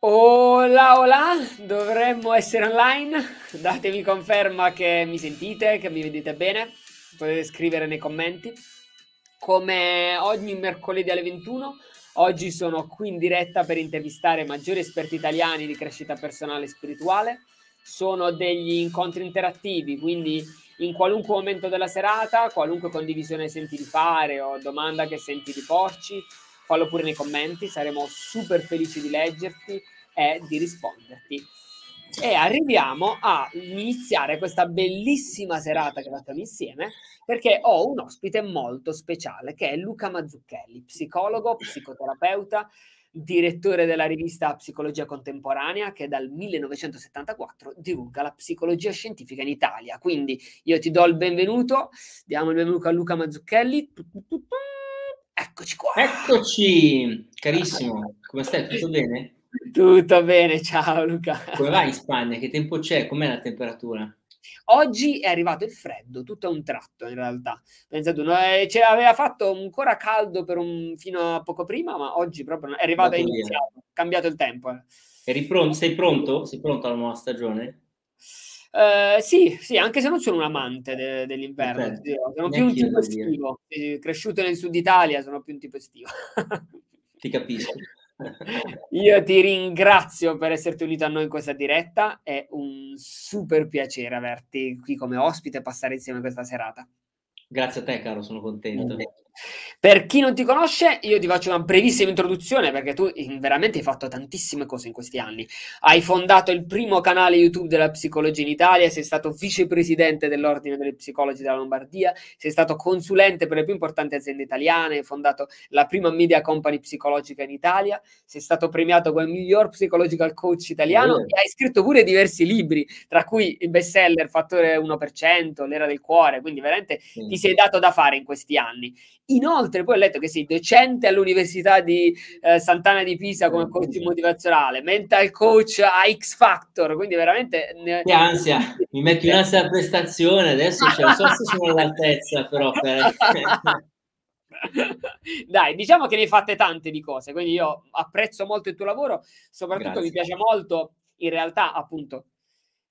Hola, hola, dovremmo essere online. Datemi conferma che mi sentite, che mi vedete bene. Potete scrivere nei commenti. Come ogni mercoledì alle 21, oggi sono qui in diretta per intervistare maggiori esperti italiani di crescita personale e spirituale. Sono degli incontri interattivi, quindi in qualunque momento della serata, qualunque condivisione senti di fare o domanda che senti di porci, fallo pure nei commenti, saremo super felici di leggerti e di risponderti. E arriviamo a iniziare questa bellissima serata che facciamo insieme perché ho un ospite molto speciale che è Luca Mazzucchelli, psicologo, psicoterapeuta, direttore della rivista Psicologia Contemporanea che dal 1974 divulga la psicologia scientifica in Italia. Quindi io ti do il benvenuto, diamo il benvenuto a Luca Mazzucchelli. Eccoci qua. Eccoci, carissimo. Come stai? Tutto bene? Tutto bene, ciao Luca. Come vai in Spagna? Che tempo c'è? Com'è la temperatura? Oggi è arrivato il freddo, tutto a un tratto in realtà. Pensate, no, eh, cioè, aveva fatto ancora caldo un, fino a poco prima, ma oggi proprio è arrivato, è iniziato, cambiato il tempo. Eh. Eri pronto? Sei pronto? Sei pronto alla nuova stagione? Uh, sì, sì, anche se non sono un amante de- dell'inverno, okay. sono più un tipo estivo. Cresciuto nel sud Italia, sono più un tipo estivo. Ti capisco. Io ti ringrazio per esserti unito a noi in questa diretta, è un super piacere averti qui come ospite e passare insieme questa serata. Grazie a te, caro, sono contento. Per chi non ti conosce, io ti faccio una brevissima introduzione perché tu veramente hai fatto tantissime cose in questi anni. Hai fondato il primo canale YouTube della psicologia in Italia, sei stato vicepresidente dell'Ordine dei Psicologi della Lombardia, sei stato consulente per le più importanti aziende italiane, hai fondato la prima media company psicologica in Italia, sei stato premiato come miglior psychological coach italiano oh. e hai scritto pure diversi libri, tra cui il bestseller Fattore 1%, L'era del cuore, quindi veramente mm. ti sei dato da fare in questi anni. Inoltre, poi ho letto che sei docente all'Università di eh, Sant'Anna di Pisa come coach motivazionale, mental coach a X Factor, quindi veramente... Ne... Che ansia, mi metto in ansia la prestazione, adesso cioè, non so se sono all'altezza, però... Per... Dai, diciamo che ne hai fatte tante di cose, quindi io apprezzo molto il tuo lavoro, soprattutto Grazie. mi piace molto, in realtà, appunto,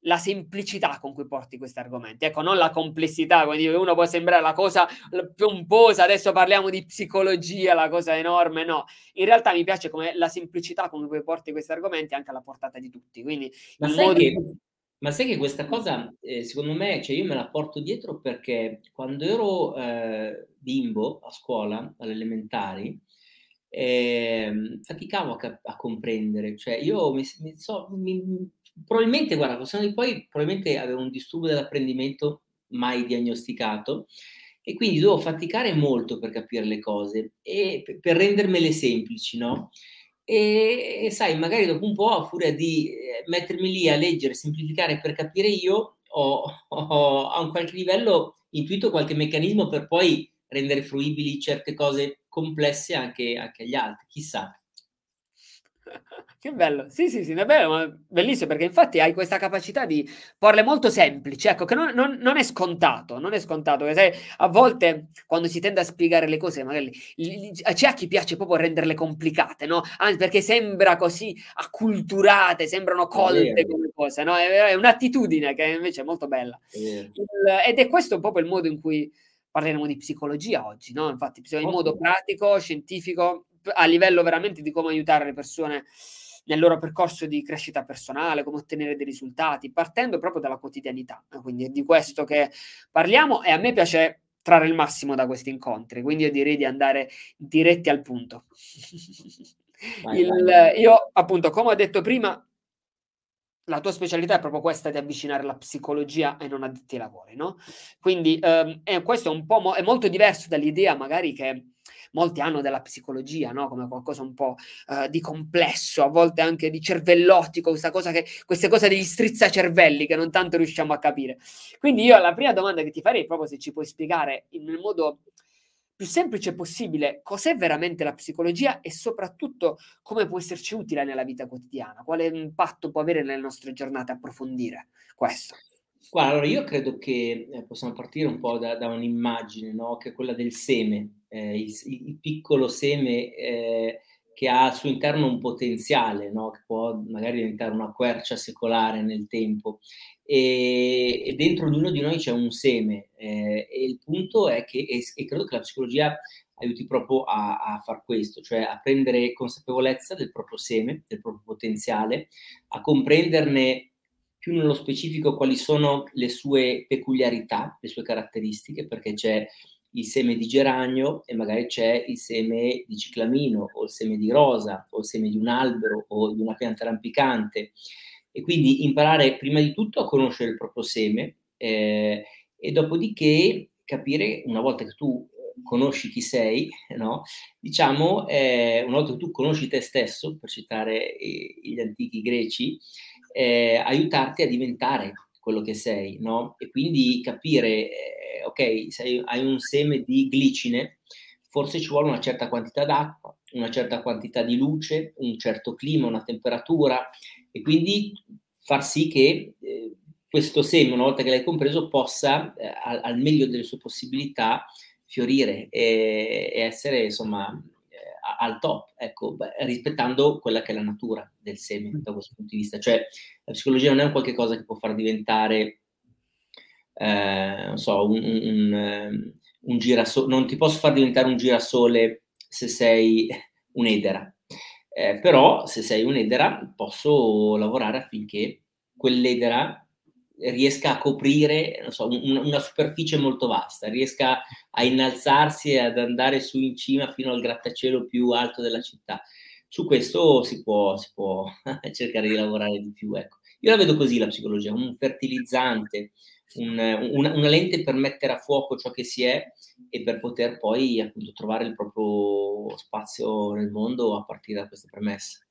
la semplicità con cui porti questi argomenti, ecco, non la complessità, quindi uno può sembrare la cosa pomposa, adesso parliamo di psicologia, la cosa enorme, no, in realtà mi piace come la semplicità con cui porti questi argomenti anche alla portata di tutti, quindi... Ma, sai, modo... che, ma sai che questa cosa, eh, secondo me, cioè io me la porto dietro perché quando ero eh, bimbo a scuola, alle elementari, eh, faticavo a, cap- a, comprendere, cioè io mi, mi, so, mi, probabilmente, guarda, possiamo poi probabilmente avevo un disturbo dell'apprendimento mai diagnosticato e quindi dovevo faticare molto per capire le cose e per rendermele semplici, no? E, e, sai, magari dopo un po', a furia di eh, mettermi lì a leggere, semplificare per capire io, ho, ho a un qualche livello intuito qualche meccanismo per poi rendere fruibili certe cose complesse anche, anche agli altri, chissà. Che bello, sì, sì, sì, ma bellissimo perché infatti hai questa capacità di porle molto semplici, ecco, che non, non, non è scontato, non è scontato, perché sai, a volte quando si tende a spiegare le cose, magari c'è a chi piace proprio renderle complicate, no? Anzi, perché sembra così acculturate, sembrano colte come cose, no? È, un'attitudine che invece è molto bella. È Il, ed è questo proprio il modo in cui parleremo di psicologia oggi, no? Infatti, in modo pratico, scientifico, a livello veramente di come aiutare le persone nel loro percorso di crescita personale, come ottenere dei risultati, partendo proprio dalla quotidianità. Quindi è di questo che parliamo e a me piace trarre il massimo da questi incontri, quindi io direi di andare diretti al punto. Vai, il, vai. Io appunto, come ho detto prima, la tua specialità è proprio questa di avvicinare la psicologia ai non addetti ai lavori, no? Quindi ehm, è, questo è un po' mo- è molto diverso dall'idea magari che molti hanno della psicologia, no? Come qualcosa un po' uh, di complesso, a volte anche di cervellotico, questa cosa che, queste cose degli strizzacervelli che non tanto riusciamo a capire. Quindi io la prima domanda che ti farei è proprio se ci puoi spiegare in modo più semplice possibile cos'è veramente la psicologia e soprattutto come può esserci utile nella vita quotidiana, quale impatto può avere nelle nostre giornate, approfondire questo. Guarda, allora io credo che eh, possiamo partire un po' da, da un'immagine, no? che è quella del seme, eh, il, il, piccolo seme eh, che ha al suo interno un potenziale, no? che può magari diventare una quercia secolare nel tempo e, e dentro di uno di noi c'è un seme eh, e il punto è che, e, e, credo che la psicologia aiuti proprio a, a far questo, cioè a prendere consapevolezza del proprio seme, del proprio potenziale, a comprenderne più nello specifico quali sono le sue peculiarità, le sue caratteristiche, perché c'è il seme di geranio e magari c'è il seme di ciclamino o il seme di rosa o il seme di un albero o di una pianta rampicante e quindi imparare prima di tutto a conoscere il proprio seme eh, e dopodiché capire, una volta che tu eh, conosci chi sei, no? diciamo, eh, una volta che tu conosci te stesso, per citare eh, gli antichi greci, eh, aiutarti a diventare quello che sei, no? E quindi capire, eh, ok, se hai un seme di glicine, forse ci vuole una certa quantità d'acqua, una certa quantità di luce, un certo clima, una temperatura, e quindi far sì che eh, questo seme, una volta che l'hai compreso, possa eh, al, al, meglio delle sue possibilità fiorire e, e essere insomma al top, ecco, beh, rispettando quella che è la natura del seme da questo punto di vista. Cioè, la psicologia non è un qualche cosa che può far diventare, eh, non so, un, un, un, un girasole, non ti posso far diventare un girasole se sei un'edera, eh, però se sei un'edera posso lavorare affinché quell'edera riesca a coprire so, un, una superficie molto vasta, riesca a innalzarsi e ad andare su in cima fino al grattacielo più alto della città. Su questo si può, si può cercare di lavorare di più. Ecco. Io la vedo così la psicologia, un fertilizzante, un, una, una, lente per mettere a fuoco ciò che si è e per poter poi appunto trovare il proprio spazio nel mondo a partire da queste premesse.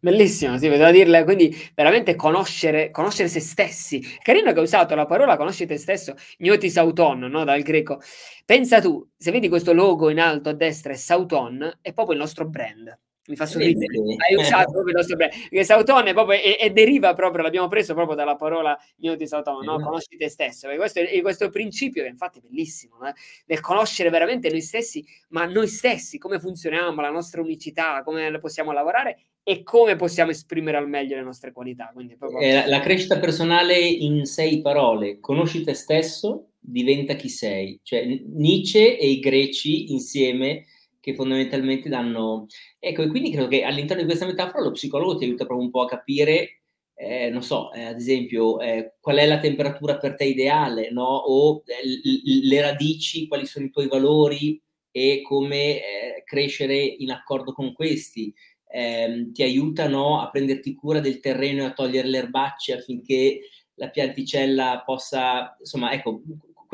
Bellissimo, sì, devo dirle, quindi veramente conoscere, conoscere se stessi. Carino che hai usato la parola conosci te stesso, gnotis auton, no? dal greco. Pensa tu, se vedi questo logo in alto a destra è Sauton, è proprio il nostro brand mi fa sorridere, hai usato proprio il nostro brand, perché Sautone proprio, e, e, deriva proprio, l'abbiamo preso proprio dalla parola io di Sautone, no? conosci te stesso, questo questo principio che infatti è bellissimo, eh? nel conoscere veramente noi stessi, ma noi stessi, come funzioniamo, la nostra unicità, come possiamo lavorare e come possiamo esprimere al meglio le nostre qualità. Quindi proprio... la, la crescita personale in sei parole, conosci te stesso, diventa chi sei, cioè Nietzsche e i greci insieme che fondamentalmente danno... Ecco, e quindi credo che all'interno di questa metafora lo psicologo ti aiuta proprio un po' a capire, eh, non so, eh, ad esempio, eh, qual è la temperatura per te ideale, no? O eh, l- le radici, quali sono i tuoi valori e come eh, crescere in accordo con questi. Ehm, ti aiutano a prenderti cura del terreno e a togliere le erbacce affinché la pianticella possa, insomma, ecco,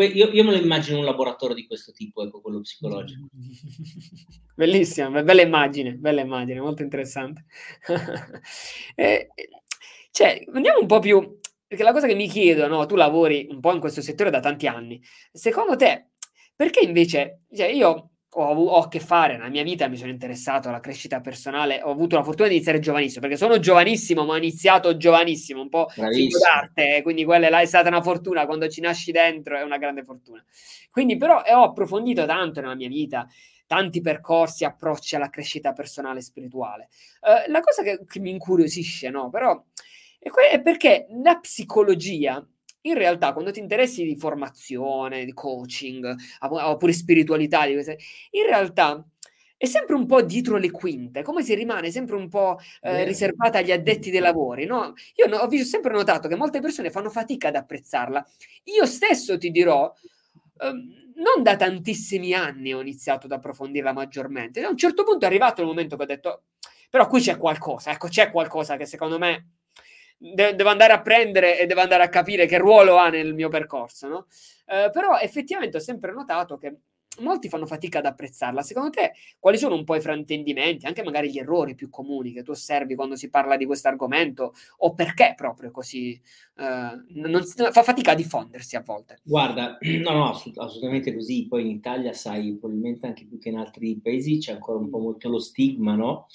io, io, me lo immagino un laboratorio di questo tipo, ecco, quello psicologico. Bellissima, bella immagine, bella immagine, molto interessante. eh, cioè, andiamo un po' più, perché la cosa che mi chiedo, no, tu lavori un po' in questo settore da tanti anni, secondo te, perché invece, cioè io ho, ho, a che fare nella mia vita, mi sono interessato alla crescita personale, ho avuto la fortuna di iniziare giovanissimo, perché sono giovanissimo, ma ho iniziato giovanissimo, un po' figlio d'arte, eh, quindi quella è stata una fortuna, quando ci nasci dentro è una grande fortuna. Quindi però ho approfondito tanto nella mia vita, tanti percorsi, approcci alla crescita personale e spirituale. Uh, la cosa che, che, mi incuriosisce, no, però, è, que- è perché la psicologia in realtà quando ti interessi di formazione, di coaching, oppure spiritualità, in realtà è sempre un po' dietro le quinte, come se rimane sempre un po' eh, riservata agli addetti dei lavori. No? Io no, ho sempre notato che molte persone fanno fatica ad apprezzarla. Io stesso ti dirò, eh, non da tantissimi anni ho iniziato ad approfondirla maggiormente. A un certo punto è arrivato il momento che ho detto, però qui c'è qualcosa, ecco, c'è qualcosa che secondo me de- devo andare a prendere e devo andare a capire che ruolo ha nel mio percorso, no? Eh, però effettivamente ho sempre notato che molti fanno fatica ad apprezzarla. Secondo te, quali sono un po' i fraintendimenti, anche magari gli errori più comuni che tu osservi quando si parla di questo argomento, o perché proprio così uh, non, fa fatica a diffondersi a volte? Guarda, no, no, assolut- assolutamente così. Poi in Italia, sai, probabilmente anche più che in altri paesi c'è ancora un po' molto lo stigma, no?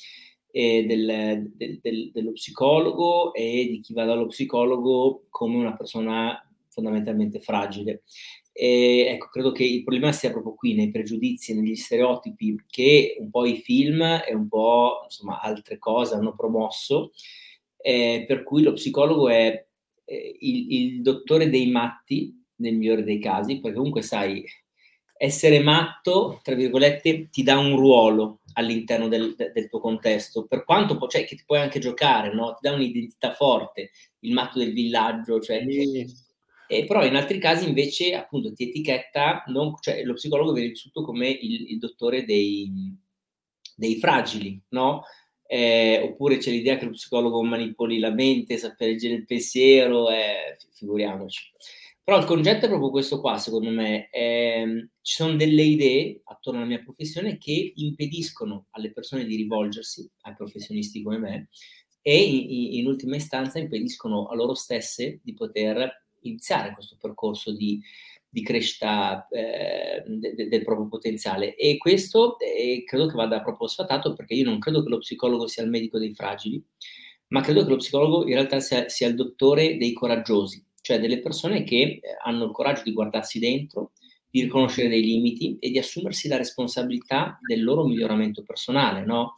Del, del, del, dello psicologo e di chi va dallo psicologo come una persona fondamentalmente fragile. E ecco, credo che il problema sia proprio qui, nei pregiudizi, negli stereotipi che un po' i film e un po' insomma, altre cose hanno promosso, eh, per cui lo psicologo è eh, il, il, dottore dei matti, nel migliore dei casi, perché comunque sai, essere matto, tra virgolette, ti dà un ruolo all'interno del, del tuo contesto, per quanto po- cioè, che ti puoi anche giocare, no? ti dà un'identità forte, il matto del villaggio, cioè... Sì e però in altri casi invece appunto ti etichetta, non, cioè lo psicologo viene vissuto come il, il dottore dei, dei, fragili, no? Eh, oppure c'è l'idea che lo psicologo manipoli la mente, sappia leggere il pensiero, eh, figuriamoci. Però il concetto è proprio questo qua, secondo me. Eh, ci sono delle idee attorno alla mia professione che impediscono alle persone di rivolgersi ai professionisti come me e in, in ultima istanza impediscono a loro stesse di poter iniziare questo percorso di, di crescita eh, de, de, del proprio potenziale. E questo eh, credo che vada proprio sfatato perché io non credo che lo psicologo sia il medico dei fragili, ma credo che lo psicologo in realtà sia, sia il dottore dei coraggiosi, cioè delle persone che eh, hanno il coraggio di guardarsi dentro, di riconoscere dei limiti e di assumersi la responsabilità del loro miglioramento personale, no?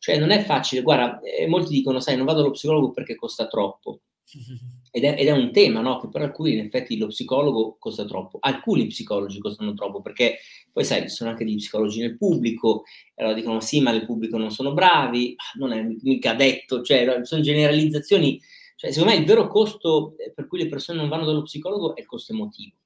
Cioè non è facile, guarda, eh, molti dicono, sai, non vado allo psicologo perché costa troppo. Ed è, ed è, un tema no? che per alcuni in effetti lo psicologo costa troppo, alcuni psicologi costano troppo perché poi sai ci sono anche degli psicologi nel pubblico, e allora dicono sì ma nel pubblico non sono bravi, ah, non è mica detto, cioè sono generalizzazioni, cioè, secondo me il vero costo eh, per cui le persone non vanno dallo psicologo è il costo emotivo,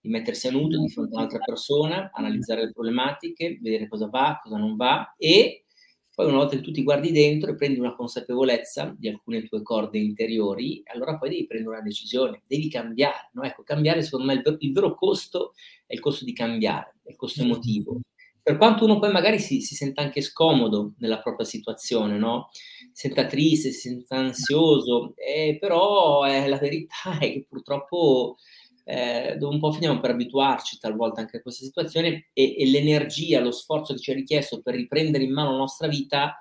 di mettersi a nudo di fronte a un'altra persona, analizzare le problematiche, vedere cosa va, cosa non va e poi una volta che tu ti guardi dentro e prendi una consapevolezza di alcune tue corde interiori, allora poi devi prendere una decisione, devi cambiare. No? Ecco, cambiare secondo me il, ver- il vero costo è il costo di cambiare, è il costo emotivo. Per quanto uno poi magari si, si senta anche scomodo nella propria situazione, no? Si senta triste, si senta ansioso, eh, però eh, la verità è che purtroppo eh, un po' finiamo per abituarci talvolta anche a questa situazione e, e, l'energia, lo sforzo che ci è richiesto per riprendere in mano la nostra vita,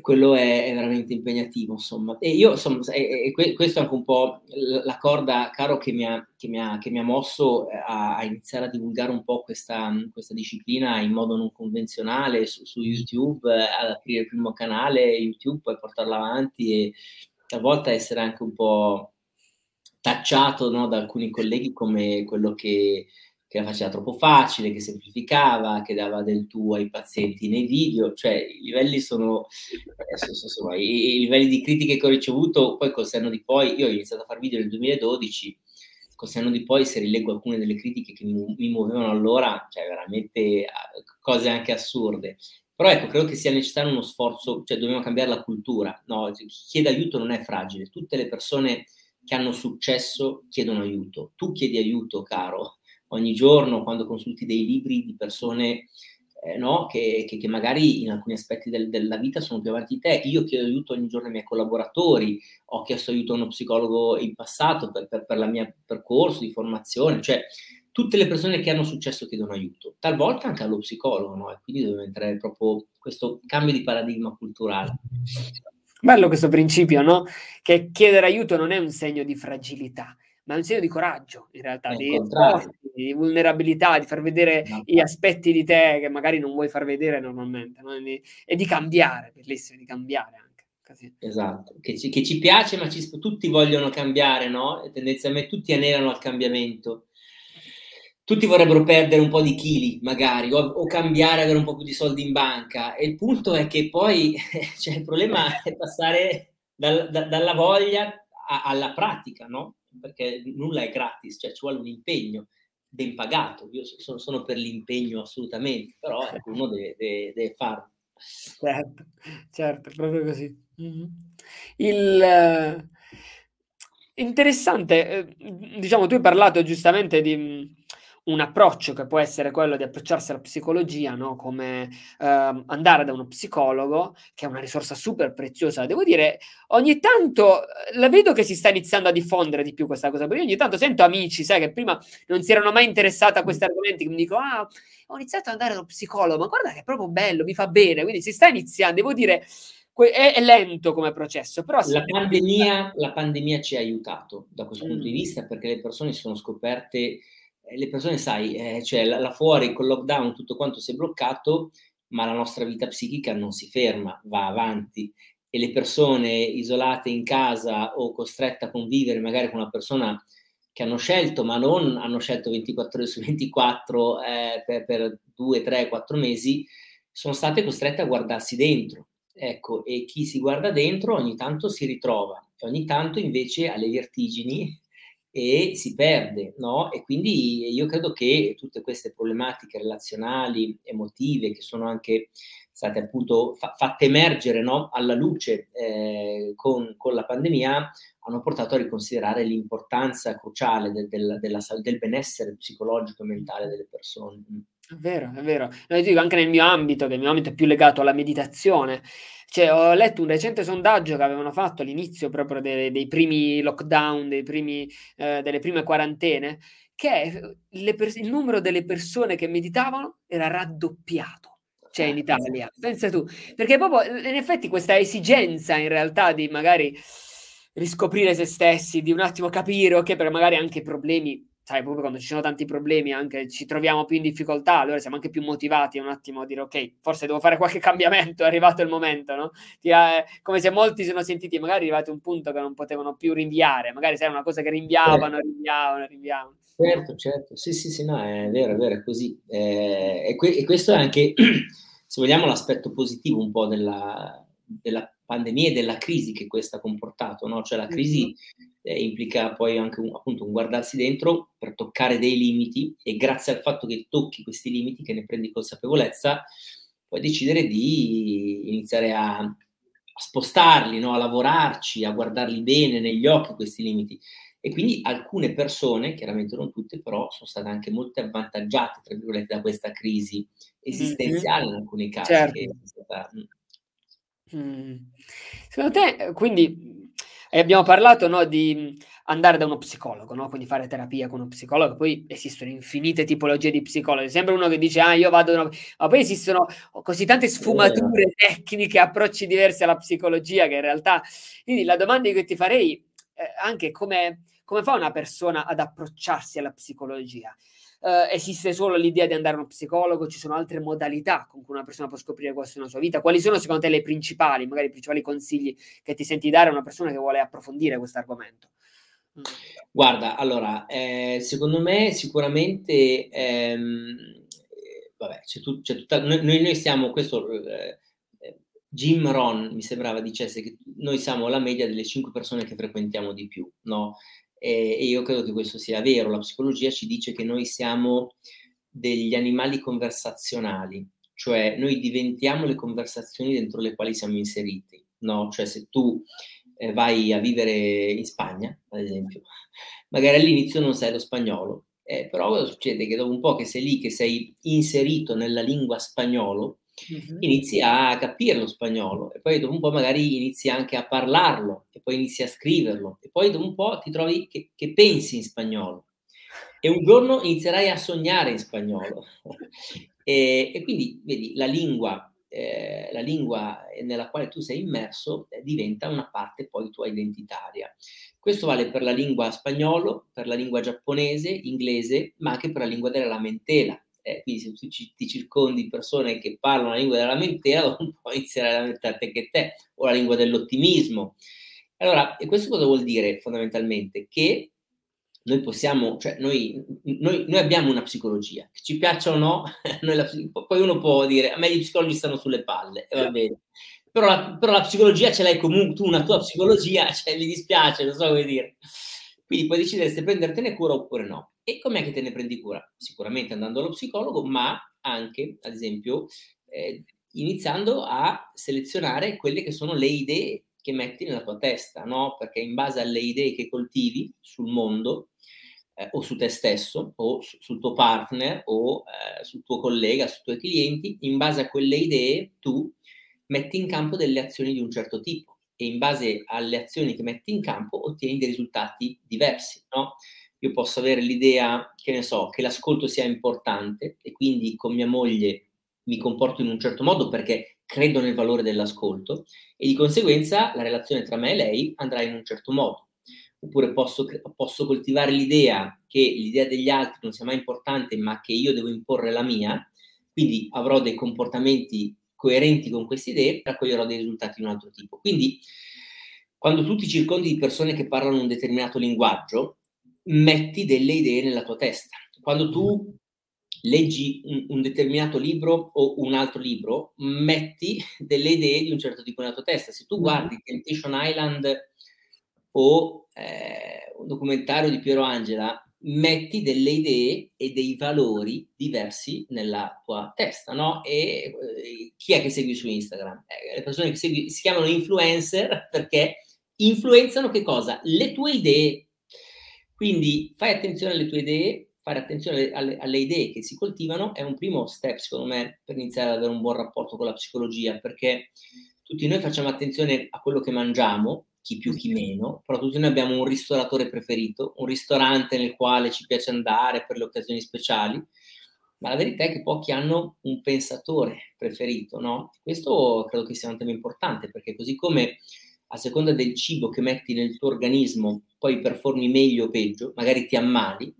quello è, è veramente impegnativo, insomma. E io, insomma, e, e questo è anche un po' la corda, caro, che mi ha, che mi ha, che mi ha mosso eh, a, a, iniziare a divulgare un po' questa, questa disciplina in modo non convenzionale su, su YouTube, eh, ad aprire il primo canale YouTube, poi portarlo avanti e talvolta essere anche un po' tacciato no, da alcuni colleghi come quello che, che, la faceva troppo facile, che semplificava, che dava del tuo ai pazienti nei video, cioè i livelli sono, adesso, insomma, i, i, livelli di critiche che ho ricevuto poi col senno di poi, io ho iniziato a fare video nel 2012, col senno di poi se rileggo alcune delle critiche che mi, mi muovevano allora, cioè veramente cose anche assurde. Però ecco, credo che sia necessario uno sforzo, cioè dobbiamo cambiare la cultura, no? Chi chiede aiuto non è fragile, tutte le persone che hanno successo chiedono aiuto. Tu chiedi aiuto, caro, ogni giorno quando consulti dei libri di persone eh, no? che, che, che, magari in alcuni aspetti del, della vita sono più avanti di te. Io chiedo aiuto ogni giorno ai miei collaboratori, ho chiesto aiuto a uno psicologo in passato per, per, per il mio percorso di formazione, cioè tutte le persone che hanno successo chiedono aiuto, talvolta anche allo psicologo, no? e quindi deve entrare proprio questo cambio di paradigma culturale. Bello questo principio, no? Che chiedere aiuto non è un segno di fragilità, ma è un segno di coraggio, in realtà, di, di, vulnerabilità, di far vedere no. gli aspetti di te che magari non vuoi far vedere normalmente, no? e di cambiare, bellissimo, di cambiare anche. Così. Esatto, che ci, che ci, piace, ma ci, tutti vogliono cambiare, no? E tendenzialmente tutti anelano al cambiamento. tutti vorrebbero perdere un po' di chili, magari, o, o, cambiare, avere un po' più di soldi in banca. E il punto è che poi cioè, il problema è passare dal, da, dalla voglia a, alla pratica, no? Perché nulla è gratis, cioè ci vuole un impegno ben pagato. Io sono, sono per l'impegno assolutamente, però ecco, uno deve, deve, deve farlo. Certo, certo, proprio così. Mm-hmm. Il, uh, interessante, eh, diciamo, tu hai parlato giustamente di un approccio che può essere quello di approcciarsi alla psicologia, no? come eh, andare da uno psicologo, che è una risorsa super preziosa. Devo dire, ogni tanto eh, la vedo che si sta iniziando a diffondere di più questa cosa, perché ogni tanto sento amici, sai, che prima non si erano mai interessati a questi argomenti, che mi dicono, ah, ho iniziato ad andare dallo psicologo, ma guarda che è proprio bello, mi fa bene, quindi si sta iniziando, devo dire... È, è lento come processo, però... La pandemia, la pandemia ci ha aiutato da questo mm. punto di vista perché le persone si sono scoperte le persone, sai, eh, cioè là, là, fuori col lockdown tutto quanto si è bloccato, ma la nostra vita psichica non si ferma, va avanti e le persone isolate in casa o costrette a convivere magari con una persona che hanno scelto, ma non hanno scelto 24 ore su 24 eh, per, per 2, 3, 4 mesi, sono state costrette a guardarsi dentro. Ecco, e chi si guarda dentro ogni tanto si ritrova, e ogni tanto invece ha le vertigini e si perde, no? E quindi io credo che tutte queste problematiche relazionali, emotive, che sono anche state appunto fa- fatte emergere no? alla luce eh, con, con, la pandemia, hanno portato a riconsiderare l'importanza cruciale del, del, della, del benessere psicologico e mentale delle persone. È vero, è vero. Lo dico anche nel mio ambito, che il mio ambito è più legato alla meditazione. Cioè, ho letto un recente sondaggio che avevano fatto all'inizio proprio dei, dei primi lockdown, dei primi, eh, delle prime quarantene, che per- il numero delle persone che meditavano era raddoppiato. Cioè in Italia, pensa tu, perché proprio in effetti questa esigenza in realtà di magari riscoprire se stessi, di un attimo capire, ok, per magari anche problemi sai, proprio quando ci sono tanti problemi, anche ci troviamo più in difficoltà, allora siamo anche più motivati un attimo a dire ok, forse devo fare qualche cambiamento, è arrivato il momento, no? È come se molti si sono sentiti magari arrivati a un punto che non potevano più rinviare, magari sai una cosa che rinviavano, certo. rinviavano, rinviavano. Certo, certo, sì, sì, sì, no, è vero, è vero, è così. Eh, e, que- e, questo è anche, se vogliamo, l'aspetto positivo un po' della, della pandemia e della crisi che questa ha comportato, no? Cioè la crisi mm-hmm eh, implica poi anche un, appunto un guardarsi dentro per toccare dei limiti e grazie al fatto che tocchi questi limiti, che ne prendi consapevolezza, puoi decidere di iniziare a, a spostarli, no? a lavorarci, a guardarli bene negli occhi questi limiti. E quindi alcune persone, chiaramente non tutte, però sono state anche molto avvantaggiate, tra virgolette, da questa crisi esistenziale mm-hmm. in alcuni casi. Certo. Stata... Mm. Secondo te, quindi, e abbiamo parlato no, di andare da uno psicologo, no? quindi fare terapia con uno psicologo. Poi esistono infinite tipologie di psicologi. Sembra uno che dice, ah, io vado da. Ma poi esistono così tante sfumature tecniche, approcci diversi alla psicologia che in realtà... Quindi la domanda che ti farei è anche come, come fa una persona ad approcciarsi alla psicologia? Uh, esiste solo l'idea di andare a uno psicologo, ci sono altre modalità con cui una persona può scoprire questo nella sua vita. Quali sono secondo te le principali, magari i principali consigli che ti senti dare a una persona che vuole approfondire questo argomento? Mm. Guarda, allora, eh, secondo me sicuramente, ehm, vabbè, c'è, tu, c'è tutta, noi, noi, siamo, questo, eh, Jim Ron mi sembrava dicesse che noi siamo la media delle cinque persone che frequentiamo di più, no? E io credo che questo sia vero. La psicologia ci dice che noi siamo degli animali conversazionali, cioè noi diventiamo le conversazioni dentro le quali siamo inseriti, no? Cioè se tu eh, vai a vivere in Spagna, ad esempio, magari all'inizio non sai lo spagnolo, eh, però succede? Che dopo un po' che sei lì, che sei inserito nella lingua spagnolo, mm-hmm. inizi a capire lo spagnolo e poi dopo un po' magari inizi anche a parlarlo e poi inizi a scriverlo e poi dopo un po' ti trovi che, che pensi in spagnolo e un giorno inizierai a sognare in spagnolo e, e, quindi vedi la lingua eh, la lingua nella quale tu sei immerso eh, diventa una parte poi tua identitaria. Questo vale per la lingua spagnolo, per la lingua giapponese, inglese, ma anche per la lingua della lamentela eh, quindi se tu ci, ti circondi di persone che parlano la lingua della lamentela, dopo un po' inizierai a lamentarti anche te, o la lingua dell'ottimismo. Allora, e questo cosa vuol dire fondamentalmente? Che noi possiamo, cioè noi, noi, noi, abbiamo una psicologia, che ci piaccia o no, la, poi uno può dire, a me gli psicologi stanno sulle palle, e va bene. Però la, però la, psicologia ce l'hai comunque, tu una tua psicologia, cioè mi dispiace, non so come dire. Quindi puoi decidere se prendertene cura oppure no. E com'è che te ne prendi cura? Sicuramente andando allo psicologo, ma anche, ad esempio, eh, iniziando a selezionare quelle che sono le idee che metti nella tua testa, no? Perché in base alle idee che coltivi sul mondo, eh, o su te stesso, o su, sul tuo partner, o eh, sul tuo collega, sui tuoi clienti, in base a quelle idee tu metti in campo delle azioni di un certo tipo e in base alle azioni che metti in campo ottieni dei risultati diversi, no? Io posso avere l'idea, che ne so, che l'ascolto sia importante e quindi con mia moglie mi comporto in un certo modo perché credo nel valore dell'ascolto e di conseguenza la relazione tra me e lei andrà in un certo modo. Oppure posso, posso coltivare l'idea che l'idea degli altri non sia mai importante ma che io devo imporre la mia, quindi avrò dei comportamenti coerenti con queste idee, raccoglierò dei risultati di un altro tipo. Quindi, quando tu ti circondi di persone che parlano un determinato linguaggio, metti delle idee nella tua testa. Quando tu leggi un, un, determinato libro o un altro libro, metti delle idee di un certo tipo nella tua testa. Se tu guardi Temptation Island o eh, un documentario di Piero Angela, metti delle idee e dei valori diversi nella tua testa, no? E eh, chi è che segui su Instagram? Eh, le persone che segui si chiamano influencer perché influenzano che cosa? Le tue idee. Quindi fai attenzione alle tue idee, fare attenzione alle, alle, alle, idee che si coltivano è un primo step, secondo me, per iniziare ad avere un buon rapporto con la psicologia, perché tutti noi facciamo attenzione a quello che mangiamo, chi più chi meno, però tutti noi abbiamo un ristoratore preferito, un ristorante nel quale ci piace andare per le occasioni speciali, ma la verità è che pochi hanno un pensatore preferito, no? Questo credo che sia un tema importante, perché così come a seconda del cibo che metti nel tuo organismo, poi performi meglio o peggio, magari ti ammali,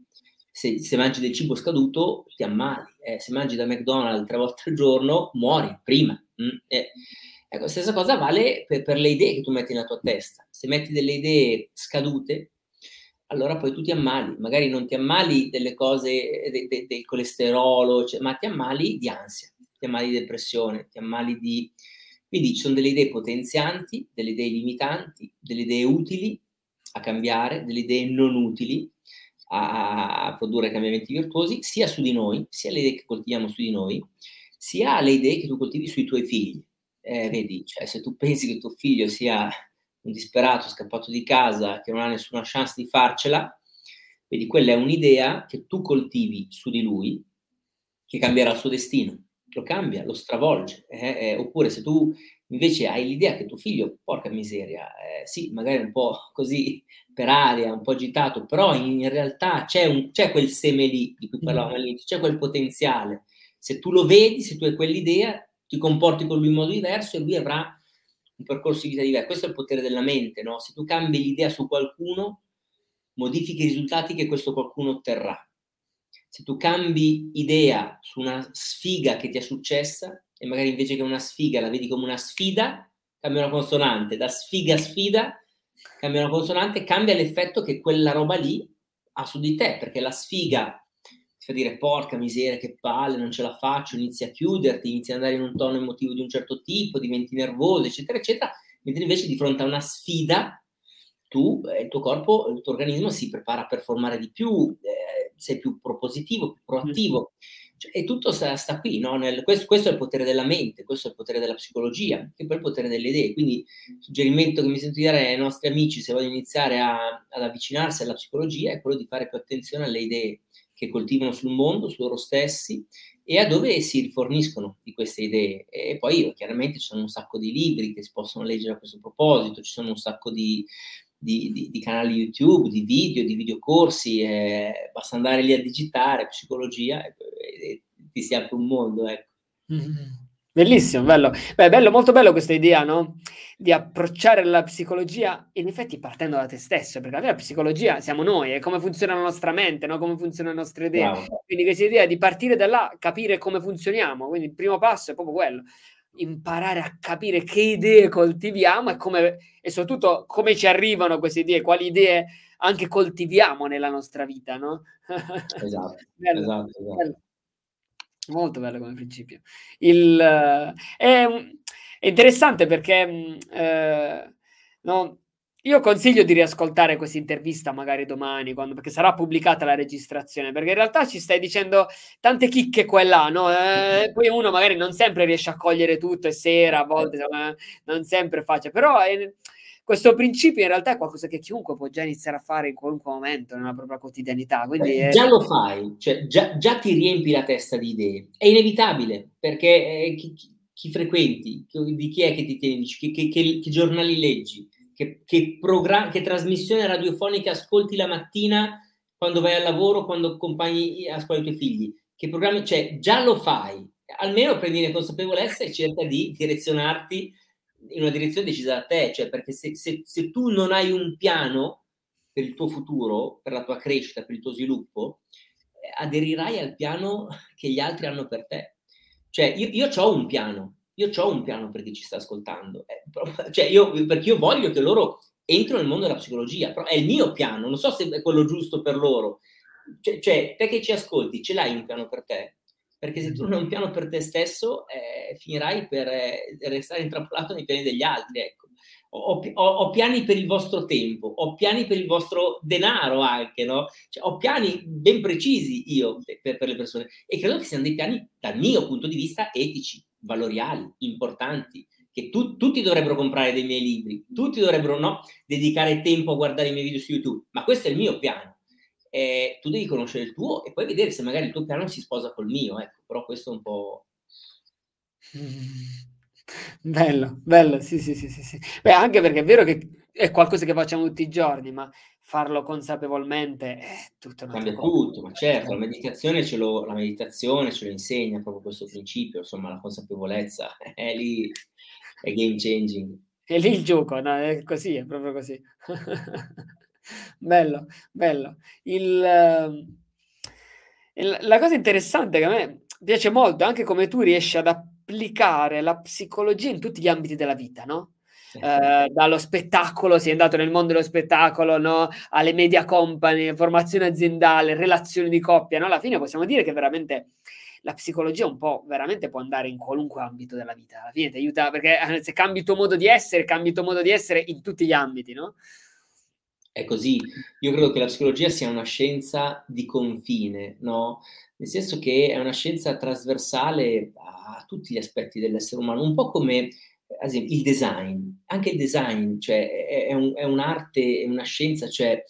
se, se mangi del cibo scaduto ti ammali, eh, se mangi da McDonald's tre volte al giorno muori prima. Mm? Eh, Ecco, stessa cosa vale per, per, le idee che tu metti nella tua testa. Se metti delle idee scadute, allora poi tu ti ammali. Magari non ti ammali delle cose, de, de, del colesterolo, cioè, ma ti ammali di ansia, ti ammali di depressione, ti ammali di... Quindi ci sono delle idee potenzianti, delle idee limitanti, delle idee utili a cambiare, delle idee non utili a, a produrre cambiamenti virtuosi, sia su di noi, sia le idee che coltiviamo su di noi, sia le idee che tu coltivi sui tuoi figli eh, vedi, cioè, se tu pensi che tuo figlio sia un disperato scappato di casa, che non ha nessuna chance di farcela, vedi, quella è un'idea che tu coltivi su di lui, che cambierà il suo destino, lo cambia, lo stravolge. Eh? Eh, oppure se tu invece hai l'idea che tuo figlio, porca miseria, eh, sì, magari un po' così per aria, un po' agitato, però in realtà c'è, un, c'è quel seme lì di cui parlavamo mm. all'inizio, c'è quel potenziale. Se tu lo vedi, se tu hai quell'idea, ti comporti con lui in modo diverso e lui avrà un percorso di vita diverso. Questo è il potere della mente, no? Se tu cambi l'idea su qualcuno, modifichi i risultati che questo qualcuno otterrà. Se tu cambi idea su una sfiga che ti è successa e magari invece che una sfiga la vedi come una sfida, cambia una consonante, da sfiga a sfida, cambia una consonante, cambia l'effetto che quella roba lì ha su di te, perché la sfiga fa dire porca miseria, che palle, non ce la faccio, inizi a chiuderti, inizi ad andare in un tono emotivo di un certo tipo, diventi nervoso, eccetera, eccetera, mentre invece di fronte a una sfida tu, eh, il tuo corpo, il tuo organismo si prepara a performare di più, eh, sei più propositivo, più proattivo. Cioè, e tutto sta, sta qui, no? Nel, questo, questo, è il potere della mente, questo è il potere della psicologia, che poi è il potere delle idee. Quindi il suggerimento che mi sento di dare ai nostri amici, se vogliono iniziare a, ad avvicinarsi alla psicologia, è quello di fare più attenzione alle idee che coltivano sul mondo, su loro stessi e a dove si riforniscono di queste idee. E poi chiaramente ci sono un sacco di libri che si possono leggere a questo proposito, ci sono un sacco di, di, di, di canali YouTube, di video, di videocorsi, eh, basta andare lì a digitare psicologia e, e, e ti si apre un mondo. Ecco. Mm-hmm. Bellissimo, bello. Beh, bello, molto bello questa idea, no? Di approcciare la psicologia, in effetti partendo da te stesso, perché alla la psicologia siamo noi, è come funziona la nostra mente, no? Come funzionano le nostre idee. Wow. Quindi questa idea di partire da là, capire come funzioniamo, quindi il primo passo è proprio quello. imparare a capire che idee coltiviamo e, come, e soprattutto come ci arrivano queste idee, quali idee anche coltiviamo nella nostra vita, no? Esatto, bello, esatto, esatto. Bello. Molto bello come principio. Il, è, è, interessante perché mm, eh, no, io consiglio di riascoltare questa intervista magari domani, quando, perché sarà pubblicata la registrazione, perché in realtà ci stai dicendo tante chicche qua e là, no? Eh, poi uno magari non sempre riesce a cogliere tutto, è sera, a volte insomma, non sempre facile, però è, questo principio in realtà è qualcosa che chiunque può già iniziare a fare in qualunque momento nella propria quotidianità. È... Già lo fai, cioè già, già, ti riempi la testa di idee. È inevitabile, perché eh, chi, chi, frequenti, di chi è che ti tieni, che, che, che, che giornali leggi, che, che, program- che trasmissione radiofonica ascolti la mattina quando vai al lavoro, quando accompagni a scuola i tuoi figli, che programmi, cioè già lo fai, almeno prendi le consapevolezza e cerca di direzionarti in una direzione decisa da te, cioè perché se, se, se, tu non hai un piano per il tuo futuro, per la tua crescita, per il tuo sviluppo, eh, aderirai al piano che gli altri hanno per te. Cioè io, io ho un piano, io ho un piano per chi ci sta ascoltando, eh, cioè io, perché io voglio che loro entrino nel mondo della psicologia, però è il mio piano, non so se è quello giusto per loro. Cioè, cioè te che ci ascolti, ce l'hai un piano per te? Perché se tu non hai un piano per te stesso eh, finirai per eh, restare intrappolato nei piani degli altri. Ecco. Ho, ho, ho, piani per il vostro tempo, ho piani per il vostro denaro anche, no? Cioè, ho piani ben precisi io per, per, le persone e credo che siano dei piani dal mio punto di vista etici, valoriali, importanti, che tu, tutti dovrebbero comprare dei miei libri, tutti dovrebbero no, dedicare tempo a guardare i miei video su YouTube, ma questo è il mio piano eh, tu devi conoscere il tuo e poi vedere se magari il tuo piano si sposa col mio, ecco, però questo è un po'... Bello, bello, sì, sì, sì, sì, sì. Beh, anche perché è vero che è qualcosa che facciamo tutti i giorni, ma farlo consapevolmente è tutto Cambia tutto, ma certo, la meditazione, ce lo, la meditazione ce lo insegna proprio questo principio, insomma, la consapevolezza è lì, è game changing. È lì il gioco, no? È così, è proprio così. bello, bello. Il, ehm, il, la cosa interessante che a me piace molto, anche come tu riesci ad applicare la psicologia in tutti gli ambiti della vita, no? Eh, dallo spettacolo, sei andato nel mondo dello spettacolo, no? alle media company, formazione aziendale, relazioni di coppia, no? alla fine possiamo dire che veramente la psicologia un po' veramente può andare in qualunque ambito della vita, alla fine ti aiuta perché eh, se cambi il tuo modo di essere, cambi il tuo modo di essere in tutti gli ambiti, no? È così. Io credo che la psicologia sia una scienza di confine, no? Nel senso che è una scienza trasversale a tutti gli aspetti dell'essere umano, un po' come ad esempio il design. Anche il design, cioè, è, un, è un'arte, è una scienza, cioè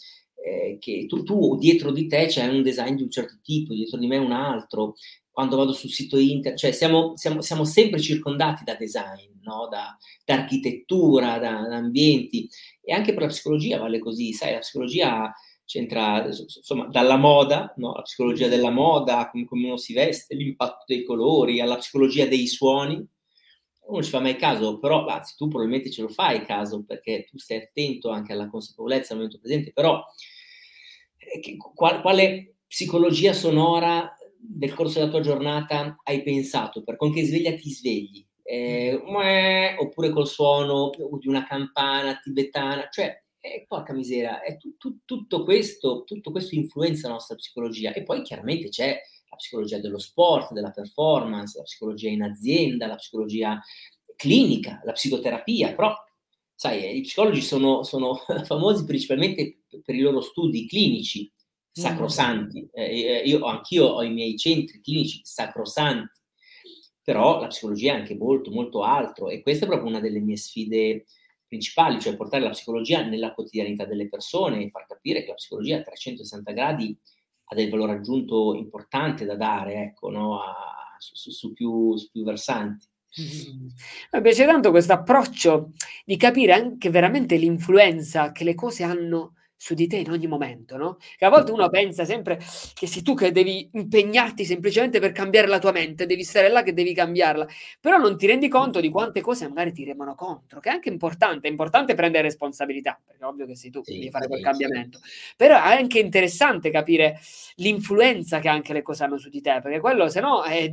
eh, che tu, tu, dietro di te c'è un design di un certo tipo, dietro di me un altro. Quando vado sul sito internet, cioè siamo, siamo, siamo sempre circondati da design, no? da, da, architettura, da, da ambienti e anche per la psicologia vale così, sai, la psicologia c'entra insomma dalla moda, no? la psicologia della moda, come, come, uno si veste, l'impatto dei colori, alla psicologia dei suoni. Uno ci fa mai caso, però anzi, tu probabilmente ce lo fai caso perché tu stai attento anche alla consapevolezza al momento presente, però eh, che, qual, quale psicologia sonora del corso della tua giornata hai pensato? Per con che sveglia ti svegli? Eh, oppure col suono di una campana tibetana, cioè, eh, porca misera, è tu, tu, tutto, questo, tutto questo influenza la nostra psicologia. E poi chiaramente c'è la psicologia dello sport, della performance, la psicologia in azienda, la psicologia clinica, la psicoterapia, però sai, i psicologi sono, sono famosi principalmente per i loro studi clinici sacrosanti. Eh, io anch'io ho i miei centri clinici sacrosanti però la psicologia è anche molto, molto altro e questa è proprio una delle mie sfide principali, cioè portare la psicologia nella quotidianità delle persone e far capire che la psicologia a 360 gradi ha del valore aggiunto importante da dare, ecco, no? a, su, su, più, su più versanti. Mi piace tanto questo approccio di capire anche veramente l'influenza che le cose hanno su di te in ogni momento, no? Che a volte uno pensa sempre che sei tu che devi impegnarti semplicemente per cambiare la tua mente, devi stare là che devi cambiarla, però non ti rendi conto di quante cose magari ti remano contro, che è anche importante, è importante prendere responsabilità, perché è ovvio che sei tu che sì, devi fare quel cambiamento, però è anche interessante capire l'influenza che anche le cose hanno su di te, perché quello se no è,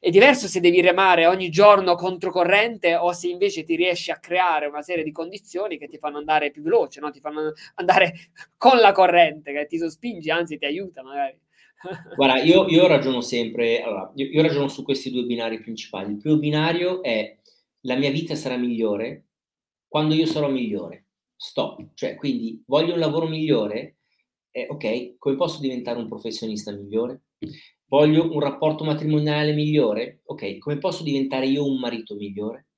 è diverso se devi remare ogni giorno controcorrente o se invece ti riesci a creare una serie di condizioni che ti fanno andare più veloce, no? ti fanno andare con la corrente, che ti sospinge, anzi ti aiuta magari. Guarda, io, io ragiono sempre, allora, io, io, ragiono su questi due binari principali. Il primo binario è la mia vita sarà migliore quando io sarò migliore. Stop. Cioè, quindi voglio un lavoro migliore? Eh, ok, come posso diventare un professionista migliore? Voglio un rapporto matrimoniale migliore? Ok, come posso diventare io un marito migliore?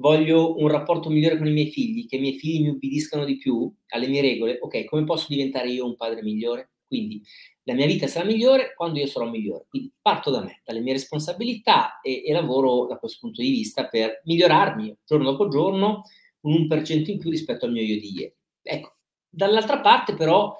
Voglio un rapporto migliore con i miei figli, che i miei figli mi ubbidiscano di più alle mie regole, ok, come posso diventare io un padre migliore? Quindi la mia vita sarà migliore quando io sarò migliore. Quindi parto da me, dalle mie responsabilità e, e lavoro da questo punto di vista per migliorarmi giorno dopo giorno un 1% in più rispetto al mio io di ieri. Ecco, dall'altra parte però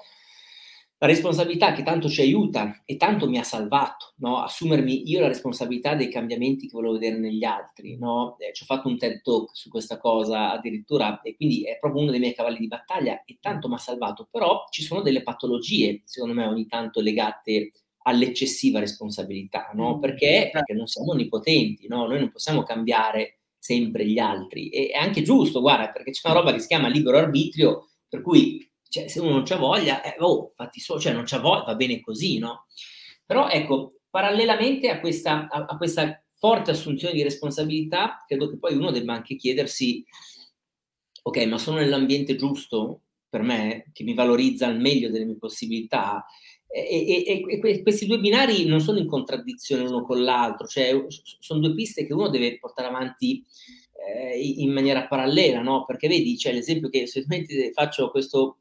la responsabilità che tanto ci aiuta e tanto mi ha salvato, no? assumermi io la responsabilità dei cambiamenti che volevo vedere negli altri. No? Eh, ci ho fatto un TED Talk su questa cosa addirittura e quindi è proprio uno dei miei cavalli di battaglia e tanto mi ha salvato, però ci sono delle patologie, secondo me, ogni tanto legate all'eccessiva responsabilità, no? Mm, perché, perché non siamo onnipotenti, no? noi non possiamo cambiare sempre gli altri. E è anche giusto, guarda, perché c'è una roba che si chiama libero arbitrio, per cui cioè, se uno non c'ha voglia, eh, oh, fatti so, cioè non c'ha voglia, va bene così, no? Però ecco, parallelamente a questa, a, a questa forte assunzione di responsabilità, credo che poi uno debba anche chiedersi, ok, ma sono nell'ambiente giusto per me, che mi valorizza al meglio delle mie possibilità? E, e, e, questi due binari non sono in contraddizione l'uno con l'altro, cioè sono due piste che uno deve portare avanti eh, in maniera parallela, no? Perché vedi, c'è l'esempio che solitamente faccio questo,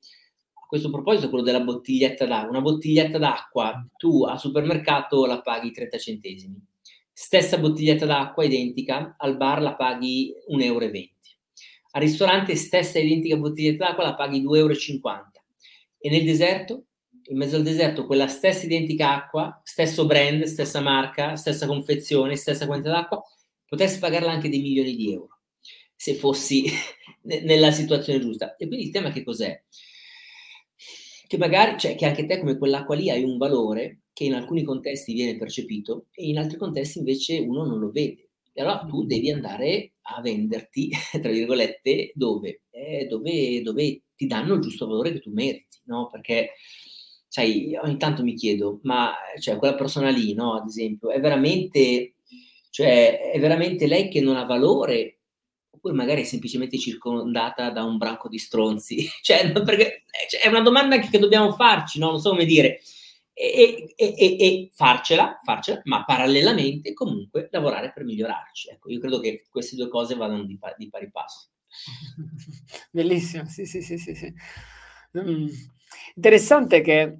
questo proposito quello della bottiglietta d'acqua. Una bottiglietta d'acqua tu al supermercato la paghi 30 centesimi. Stessa bottiglietta d'acqua identica, al bar la paghi 1,20 euro. Al ristorante stessa identica bottiglietta d'acqua la paghi 2,50 euro. E nel deserto, in mezzo al deserto, quella stessa identica acqua, stesso brand, stessa marca, stessa confezione, stessa quantità d'acqua, potresti pagarla anche dei milioni di euro se fossi nella situazione giusta. E quindi il tema che cos'è? Che magari, cioè che anche te come quell'acqua lì hai un valore che in alcuni contesti viene percepito e in altri contesti invece uno non lo vede. E allora tu devi andare a venderti, tra virgolette, dove? Eh, dove, dove ti danno il giusto valore che tu meriti, no? Perché, sai, ogni tanto mi chiedo, ma cioè, quella persona lì, no, ad esempio, è veramente, cioè, è veramente lei che non ha valore oppure magari è semplicemente circondata da un branco di stronzi? cioè, perché, cioè, è una domanda che, che, dobbiamo farci, no? non so come dire. E, e, e, e farcela, farcela, ma parallelamente comunque lavorare per migliorarci. Ecco, io credo che queste due cose vadano di, di pari passo. Bellissimo, sì, sì, sì, sì. sì. Mm. Interessante che eh,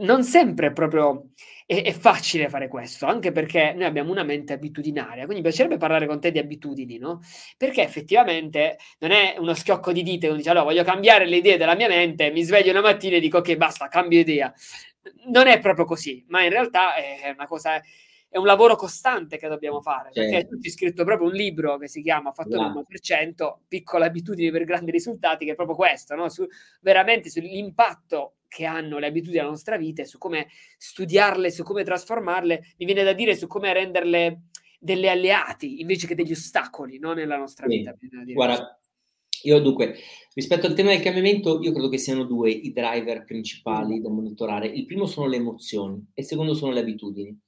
non sempre proprio è, è, facile fare questo, anche perché noi abbiamo una mente abitudinaria, quindi mi piacerebbe parlare con te di abitudini, no? Perché effettivamente non è uno schiocco di dita, uno dice allora voglio cambiare le idee della mia mente, mi sveglio una mattina e dico ok basta, cambio idea. Non è proprio così, ma in realtà è una cosa è un lavoro costante che dobbiamo fare, certo. perché tu hai scritto proprio un libro che si chiama Fattore wow. 1%, piccole abitudini per grandi risultati, che è proprio questo, no? Su, veramente sull'impatto che hanno le abitudini della nostra vita e su come studiarle, su come trasformarle, mi viene da dire su come renderle delle alleati invece che degli ostacoli no? nella nostra sì. vita. Guarda, io dunque, rispetto al tema del cambiamento, io credo che siano due i driver principali da monitorare. Il primo sono le emozioni e il secondo sono le abitudini.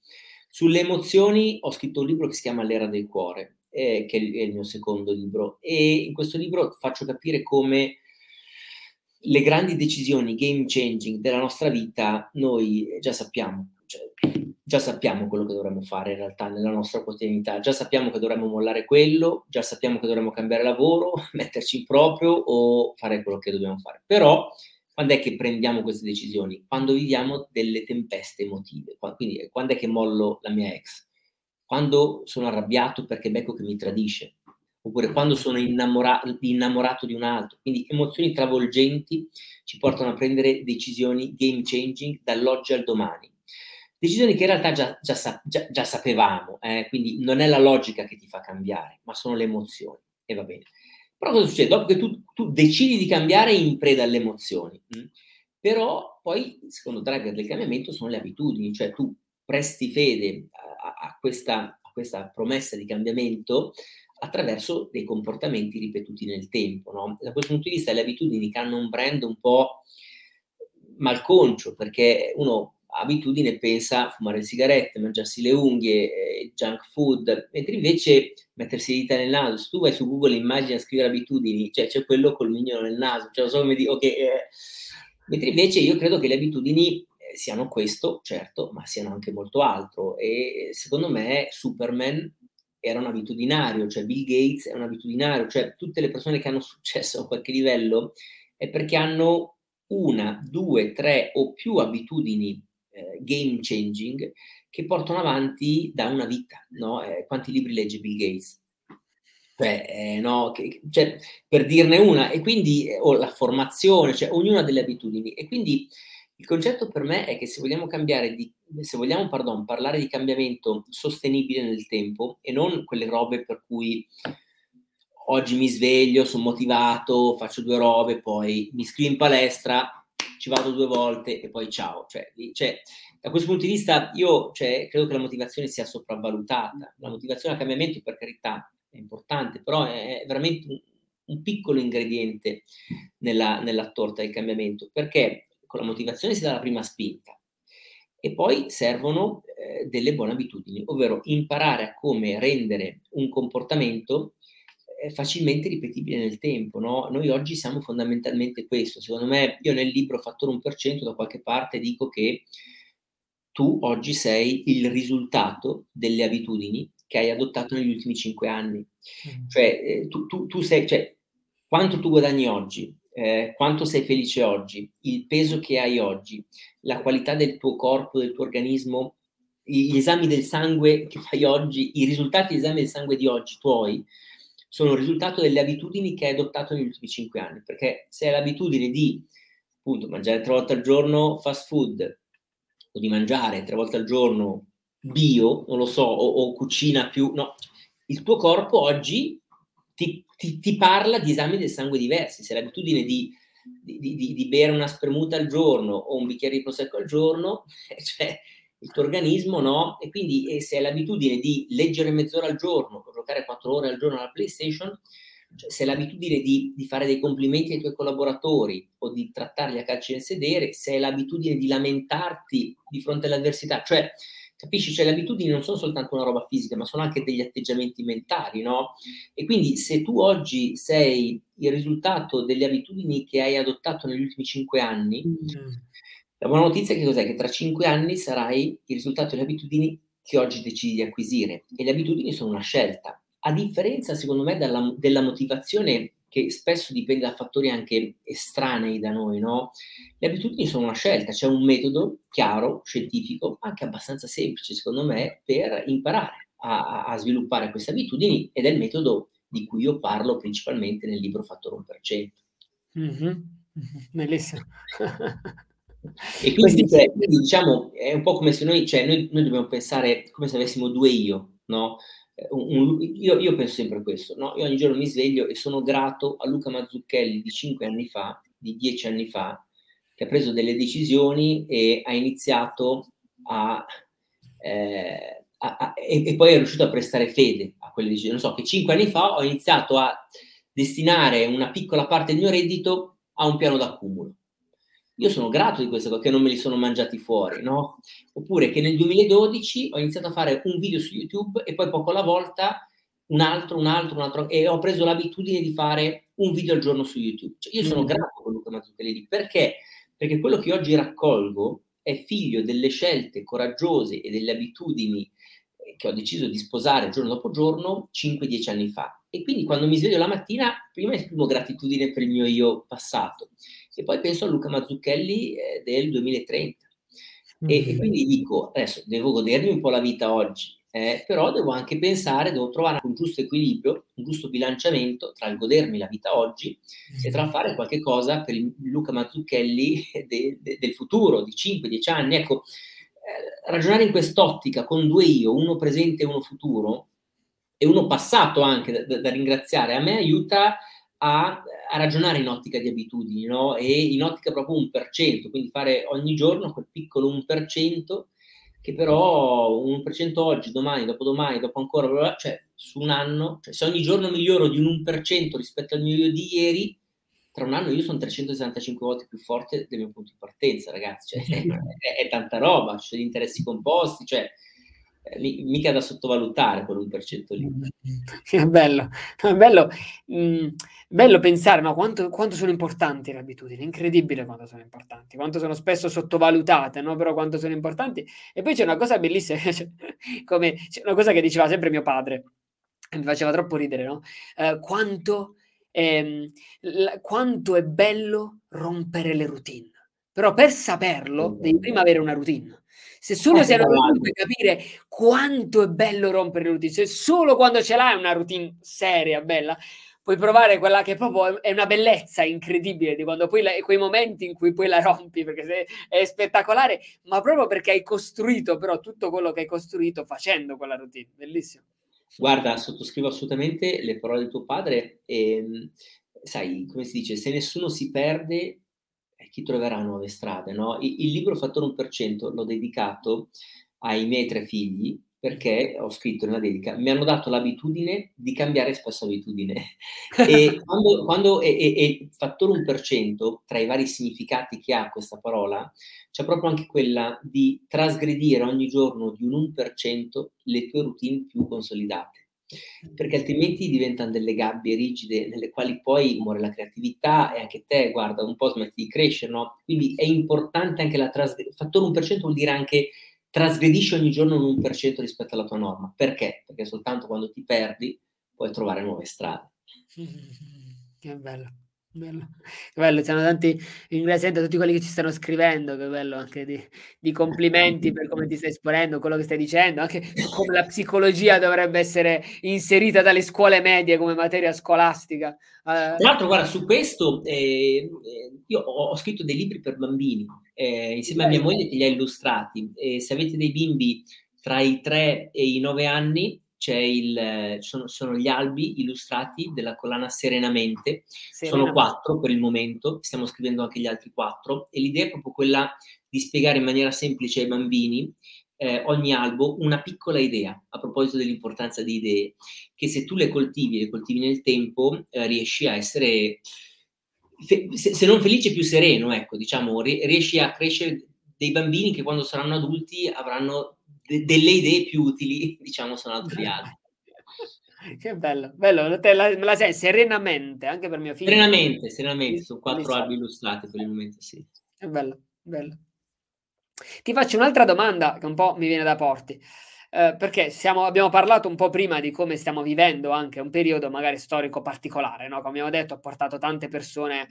Sulle emozioni ho scritto un libro che si chiama L'era del cuore, eh, che è il mio secondo libro, e in questo libro faccio capire come le grandi decisioni game changing della nostra vita noi già sappiamo, cioè, già sappiamo quello che dovremmo fare in realtà nella nostra quotidianità, già sappiamo che dovremmo mollare quello, già sappiamo che dovremmo cambiare lavoro, metterci in proprio o fare quello che dobbiamo fare. Però quando è che prendiamo queste decisioni? Quando viviamo delle tempeste emotive, quindi quando è che mollo la mia ex? Quando sono arrabbiato perché becco che mi tradisce, oppure quando sono innamora- innamorato di un altro. Quindi emozioni travolgenti ci portano a prendere decisioni game changing dall'oggi al domani. Decisioni che in realtà già, già, già, già sapevamo, eh? quindi non è la logica che ti fa cambiare, ma sono le emozioni. E va bene. Però cosa succede? Dopo che tu, tu decidi di cambiare in preda alle emozioni, mh? però poi secondo driver del cambiamento sono le abitudini, cioè tu presti fede a, a, questa, a questa promessa di cambiamento attraverso dei comportamenti ripetuti nel tempo. No? Da questo punto di vista le abitudini che hanno un brand un po' malconcio, perché uno ha abitudine pensa a fumare sigarette, mangiarsi le unghie, eh, junk food, mentre invece mettersi le dita nel naso, se tu vai su Google immagina scrivere abitudini, cioè c'è quello col mignolo nel naso, cioè so come dico, ok, eh. mentre invece io credo che le abitudini eh, siano questo, certo, ma siano anche molto altro e secondo me Superman era un abitudinario, cioè Bill Gates è un abitudinario, cioè tutte le persone che hanno successo a qualche livello è perché hanno una, due, tre o più abitudini eh, game changing che portano avanti da una vita, no? Eh, quanti libri legge Bill Gates? Cioè, eh, no, che, cioè, per dirne una, e quindi, eh, o la formazione, cioè ognuna delle abitudini, e quindi il concetto per me è che se vogliamo di, se vogliamo, pardon, parlare di cambiamento sostenibile nel tempo e non quelle robe per cui oggi mi sveglio, sono motivato, faccio due robe, poi mi iscrivo in palestra, ci vado due volte e poi ciao. Cioè, cioè, da questo punto di vista io cioè, credo che la motivazione sia sopravvalutata. La motivazione al cambiamento, per carità, è importante, però è veramente un, un piccolo ingrediente nella, nella torta del cambiamento, perché con la motivazione si dà la prima spinta. E poi servono eh, delle buone abitudini, ovvero imparare a come rendere un comportamento eh, facilmente ripetibile nel tempo. No? Noi oggi siamo fondamentalmente questo. Secondo me, io nel libro Fattore 1% da qualche parte dico che tu oggi sei il risultato delle abitudini che hai adottato negli ultimi cinque anni. Mm. Cioè, eh, tu, tu, tu, sei, cioè, quanto tu guadagni oggi, eh, quanto sei felice oggi, il peso che hai oggi, la qualità del tuo corpo, del tuo organismo, gli esami del sangue che fai oggi, i risultati degli esami del sangue di oggi tuoi, sono il risultato delle abitudini che hai adottato negli ultimi cinque anni. Perché se hai l'abitudine di appunto mangiare tre volte al giorno fast food o di mangiare tre volte al giorno bio, non lo so, o, o cucina più, no, il tuo corpo oggi ti, ti, ti, parla di esami del sangue diversi. Se l'abitudine di, di, di, di, bere una spremuta al giorno o un bicchiere di prosecco al giorno, cioè il tuo organismo no, e quindi e se hai l'abitudine di leggere mezz'ora al giorno giocare quattro ore al giorno alla PlayStation, cioè, se hai l'abitudine di, di, fare dei complimenti ai tuoi collaboratori o di trattarli a calci nel sedere, se hai l'abitudine di lamentarti di fronte all'avversità, cioè Capisci? Cioè le abitudini non sono soltanto una roba fisica, ma sono anche degli atteggiamenti mentali, no? E quindi se tu oggi sei il risultato delle abitudini che hai adottato negli ultimi cinque anni, mm. la buona notizia è che cos'è? Che tra cinque anni sarai il risultato delle abitudini che oggi decidi di acquisire. E le abitudini sono una scelta. A differenza, secondo me, della, della motivazione che spesso dipende da fattori anche estranei da noi, no? Le abitudini sono una scelta, c'è un metodo chiaro, scientifico, anche abbastanza semplice, secondo me, per imparare a, a sviluppare queste abitudini ed è il metodo di cui io parlo principalmente nel libro Fattore 1%. Mm-hmm. Bellissimo. e quindi, cioè, quindi, diciamo è un po' come se noi, cioè, noi, noi dobbiamo pensare come se avessimo due io, no? Un, io, io, penso sempre questo, no? io ogni giorno mi sveglio e sono grato a Luca Mazzucchelli di cinque anni fa, di dieci anni fa, che ha preso delle decisioni e ha iniziato a, eh, a, a e, e, poi è riuscito a prestare fede a quelle decisioni. Non so, che cinque anni fa ho iniziato a destinare una piccola parte del mio reddito a un piano d'accumulo. Io sono grato di queste cose, che non me li sono mangiati fuori, no? Oppure che nel 2012 ho iniziato a fare un video su YouTube e poi poco alla volta un altro, un altro, un altro, e ho preso l'abitudine di fare un video al giorno su YouTube. Cioè, io sono mm. grato con Luca Mazzucchelli perché? Perché quello che oggi raccolgo è figlio delle scelte coraggiose e delle abitudini eh, che ho deciso di sposare giorno dopo giorno 5-10 anni fa. E quindi quando mi sveglio la mattina, prima esprimo gratitudine per il mio io passato e poi penso a Luca Mazzucchelli eh, del 2030. Mm-hmm. E, e, quindi dico, adesso devo godermi un po' la vita oggi, eh, però devo anche pensare, devo trovare un giusto equilibrio, un giusto bilanciamento tra il godermi la vita oggi e tra fare qualche cosa per il Luca Mazzucchelli de, de, del futuro, di 5-10 anni. Ecco, eh, ragionare in quest'ottica con due io, uno presente e uno futuro, e uno passato anche da, da ringraziare, a me aiuta a, a, ragionare in ottica di abitudini, no? E in ottica proprio 1%, quindi fare ogni giorno quel piccolo 1% che però 1% oggi, domani, dopodomani, dopo ancora, cioè su un anno, cioè se ogni giorno miglioro di un 1% rispetto al mio io di ieri, tra un anno io sono 365 volte più forte del mio punto di partenza, ragazzi, cioè, è, è, tanta roba, c'è gli interessi composti, cioè eh, mica da sottovalutare quell'1% lì. È bello, è bello, mh, bello pensare no, quanto, quanto, sono importanti le abitudini, incredibile quanto sono importanti, quanto sono spesso sottovalutate, no? però quanto sono importanti. E poi c'è una cosa bellissima, cioè, come, c'è una cosa che diceva sempre mio padre, mi faceva troppo ridere, no? Eh, quanto, ehm, l- quanto è bello rompere le routine. Però per saperlo devi prima avere una routine. Se solo eh, sei una routine puoi capire quanto è bello rompere le routine. Se solo quando ce l'hai una routine seria, bella, puoi provare quella che proprio è una bellezza incredibile di quando poi la, quei momenti in cui poi la rompi perché è spettacolare, ma proprio perché hai costruito però tutto quello che hai costruito facendo quella routine. Bellissimo. Guarda, sottoscrivo assolutamente le parole di tuo padre e sai, come si dice, se nessuno si perde, chi troverà nuove strade, no? Il, il libro Fattore 1% l'ho dedicato ai miei tre figli perché ho scritto nella dedica, mi hanno dato l'abitudine di cambiare spesso abitudine. e quando, quando e, e, e fattore 1%, tra i vari significati che ha questa parola, c'è proprio anche quella di trasgredire ogni giorno di un 1% le tue routine più consolidate perché altrimenti diventano delle gabbie rigide nelle quali poi muore la creatività e anche te, guarda, un po' smetti di crescere, no? Quindi è importante anche la trasgressione. Fattore 1% vuol dire anche trasgredisci ogni giorno un 1% rispetto alla tua norma. Perché? Perché soltanto quando ti perdi puoi trovare nuove strade. Che bello. Bello. Bello, c'erano tanti ringraziamenti a tutti quelli che ci stanno scrivendo, che bello anche di, di, complimenti per come ti stai esponendo, quello che stai dicendo, anche come la psicologia dovrebbe essere inserita dalle scuole medie come materia scolastica. Uh, Tra l'altro, guarda, su questo eh, io ho, ho, scritto dei libri per bambini eh, insieme a mia moglie che li ha illustrati. E se avete dei bimbi tra i 3 e i 9 anni, il, sono, sono, gli albi illustrati della collana Serenamente, Serena. sono quattro per il momento, stiamo scrivendo anche gli altri quattro e l'idea è proprio quella di spiegare in maniera semplice ai bambini eh, ogni albo una piccola idea a proposito dell'importanza di idee, che se tu le coltivi, le coltivi nel tempo, eh, riesci a essere, fe- se, se, non felice, più sereno, ecco, diciamo, riesci a crescere dei bambini che quando saranno adulti avranno de- delle idee più utili, diciamo, sono altri altri. Che bello, bello, te la, me la sei serenamente, anche per mio figlio. Serenamente, serenamente, sono quattro albi illustrati per il momento, sì. È bello, bello. Ti faccio un'altra domanda che un po' mi viene da porti, eh, perché siamo, abbiamo parlato un po' prima di come stiamo vivendo anche un periodo magari storico particolare, no? Come abbiamo detto, ha portato tante persone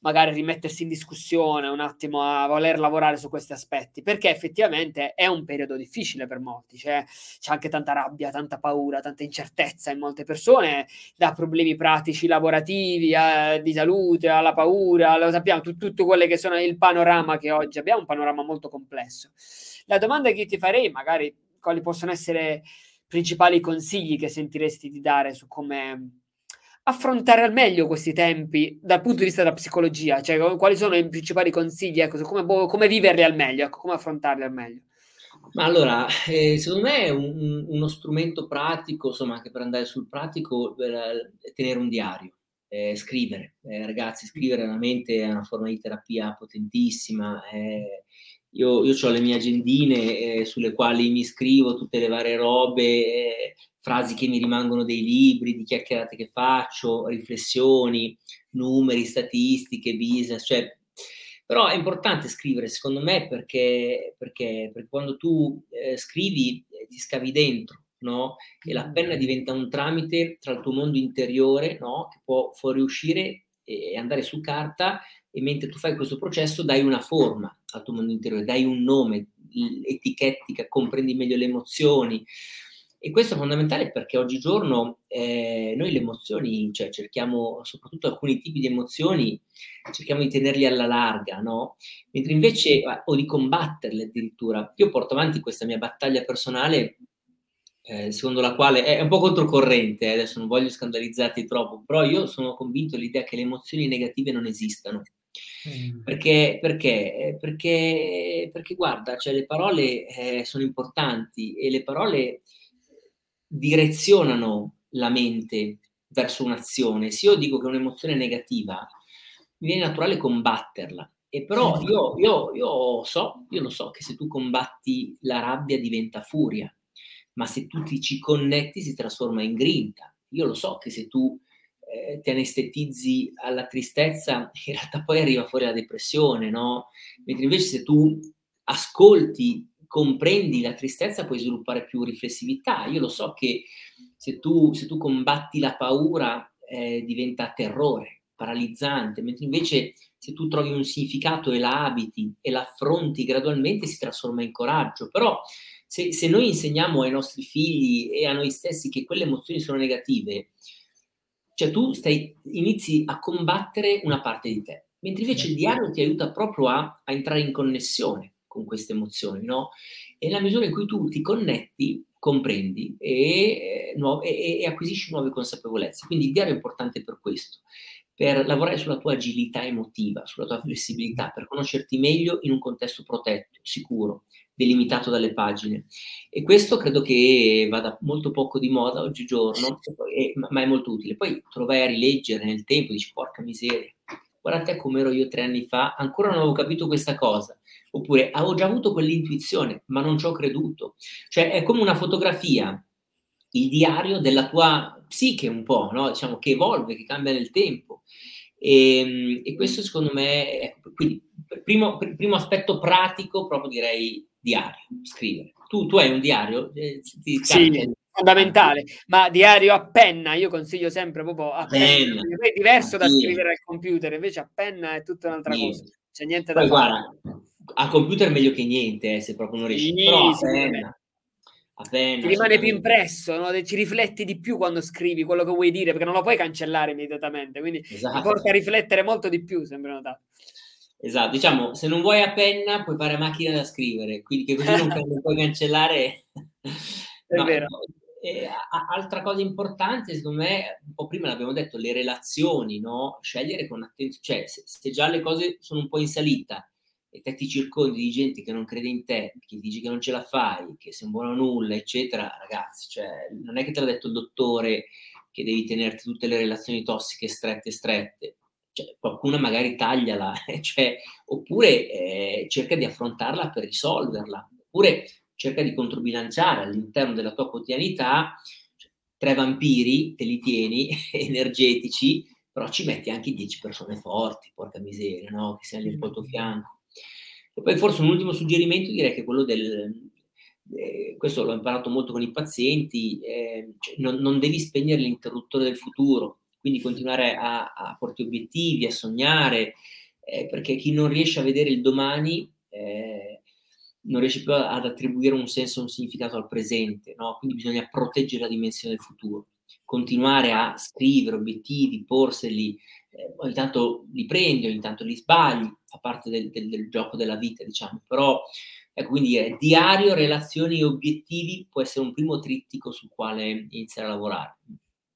magari rimettersi in discussione un attimo a voler lavorare su questi aspetti, perché effettivamente è un periodo difficile per molti, c'è, c'è anche tanta rabbia, tanta paura, tanta incertezza in molte persone, da problemi pratici lavorativi, a, di salute, alla paura, lo sappiamo, tu, tutto quello che sono il panorama che oggi abbiamo, un panorama molto complesso. La domanda che ti farei, magari quali possono essere i principali consigli che sentiresti di dare su come affrontare al meglio questi tempi dal punto di vista della psicologia? Cioè, quali sono i principali consigli? Ecco, come, boh, come viverli al meglio, ecco, come affrontarli al meglio? Ma allora, eh, secondo me è un, uno strumento pratico, insomma, anche per andare sul pratico, per, tenere un diario, eh, scrivere. Eh, ragazzi, scrivere veramente è una forma di terapia potentissima. Eh, io, io ho le mie agendine eh, sulle quali mi scrivo tutte le varie robe, eh, frasi che mi rimangono dei libri, di chiacchierate che faccio, riflessioni, numeri, statistiche, business, cioè, però è importante scrivere secondo me perché, perché, perché quando tu eh, scrivi eh, ti scavi dentro, no? E la penna diventa un tramite tra il tuo mondo interiore, no? Che può fuoriuscire e andare su carta e mentre tu fai questo processo dai una forma al tuo mondo interiore, dai un nome, etichetti, comprendi meglio le emozioni. E questo è fondamentale perché oggigiorno eh, noi le emozioni, cioè cerchiamo, soprattutto alcuni tipi di emozioni, cerchiamo di tenerli alla larga, no? Mentre invece, o di combatterle addirittura. Io porto avanti questa mia battaglia personale eh, secondo la quale è un po' controcorrente, eh, adesso non voglio scandalizzarti troppo, però io sono convinto dell'idea che le emozioni negative non esistano. Mm. Perché, perché, eh, perché, perché, guarda, cioè le parole eh, sono importanti e le parole direzionano la mente verso un'azione. Se io dico che un'emozione è negativa, mi viene naturale combatterla. E però io, io, io so, io lo so che se tu combatti la rabbia diventa furia ma se tu ti ci connetti si trasforma in grinta. Io lo so che se tu eh, ti anestetizzi alla tristezza, in realtà poi arriva fuori la depressione, no? Mentre invece se tu ascolti, comprendi la tristezza, puoi sviluppare più riflessività. Io lo so che se tu, se tu combatti la paura, eh, diventa terrore, paralizzante, mentre invece se tu trovi un significato e la abiti e l'affronti gradualmente, si trasforma in coraggio. Però se, se, noi insegniamo ai nostri figli e a noi stessi che quelle emozioni sono negative, cioè tu stai, inizi a combattere una parte di te, mentre invece il diario ti aiuta proprio a, a entrare in connessione con queste emozioni, no? E nella misura in cui tu ti connetti, comprendi e, e, e, acquisisci nuove consapevolezze. Quindi il diario è importante per questo, per lavorare sulla tua agilità emotiva, sulla tua flessibilità, per conoscerti meglio in un contesto protetto, sicuro, delimitato dalle pagine. E questo credo che vada molto poco di moda oggigiorno, ma è molto utile. Poi trovai a rileggere nel tempo, dici porca miseria, guarda te come ero io tre anni fa, ancora non avevo capito questa cosa. Oppure avevo già avuto quell'intuizione, ma non ci ho creduto. Cioè è come una fotografia, il diario della tua psiche un po', no? diciamo, che evolve, che cambia nel tempo. E, ehm, e questo secondo me, ecco, quindi primo, primo aspetto pratico, proprio direi diario, scrivere. Tu, tu hai un diario? Eh, sì, fondamentale, ma diario a penna, io consiglio sempre proprio a penna, penna. è diverso da scrivere al computer, invece a penna è tutta un'altra niente. cosa, c'è niente da Poi, fare. A computer meglio che niente, eh, se proprio non riesci, sì, però a penna. A penna, ti rimane più impresso, no? ci rifletti di più quando scrivi quello che vuoi dire, perché non lo puoi cancellare immediatamente, quindi esatto. ti porta a riflettere molto di più, sembra notato. Esatto, diciamo, se non vuoi a penna puoi fare a macchina da scrivere, quindi che così non, non puoi cancellare. È no, vero. E, altra cosa importante, secondo me, un po' prima l'abbiamo detto, le relazioni, no? Scegliere con attenzione, cioè se, se, già le cose sono un po' in salita e te ti circondi di gente che non crede in te, che dici che non ce la fai, che sei un buono a nulla, eccetera, ragazzi, cioè, non è che te l'ha detto il dottore che devi tenerti tutte le relazioni tossiche strette strette cioè, qualcuna magari tagliala, cioè, oppure eh, cerca di affrontarla per risolverla, oppure cerca di controbilanciare all'interno della tua quotidianità cioè, tre vampiri, te li tieni, energetici, però ci metti anche dieci persone forti, porca miseria, no? che siano lì al tuo fianco. E poi forse un ultimo suggerimento direi che quello del... Eh, questo l'ho imparato molto con i pazienti, eh, cioè non, non devi spegnere l'interruttore del futuro, quindi continuare a, a porti obiettivi, a sognare, eh, perché chi non riesce a vedere il domani eh, non riesce più ad attribuire un senso, un significato al presente, no? quindi bisogna proteggere la dimensione del futuro, continuare a scrivere obiettivi, porseli, eh, ogni tanto li prendi, ogni tanto li sbagli, fa parte del, del, del gioco della vita, diciamo, però ecco, quindi è diario, relazioni e obiettivi può essere un primo trittico sul quale iniziare a lavorare.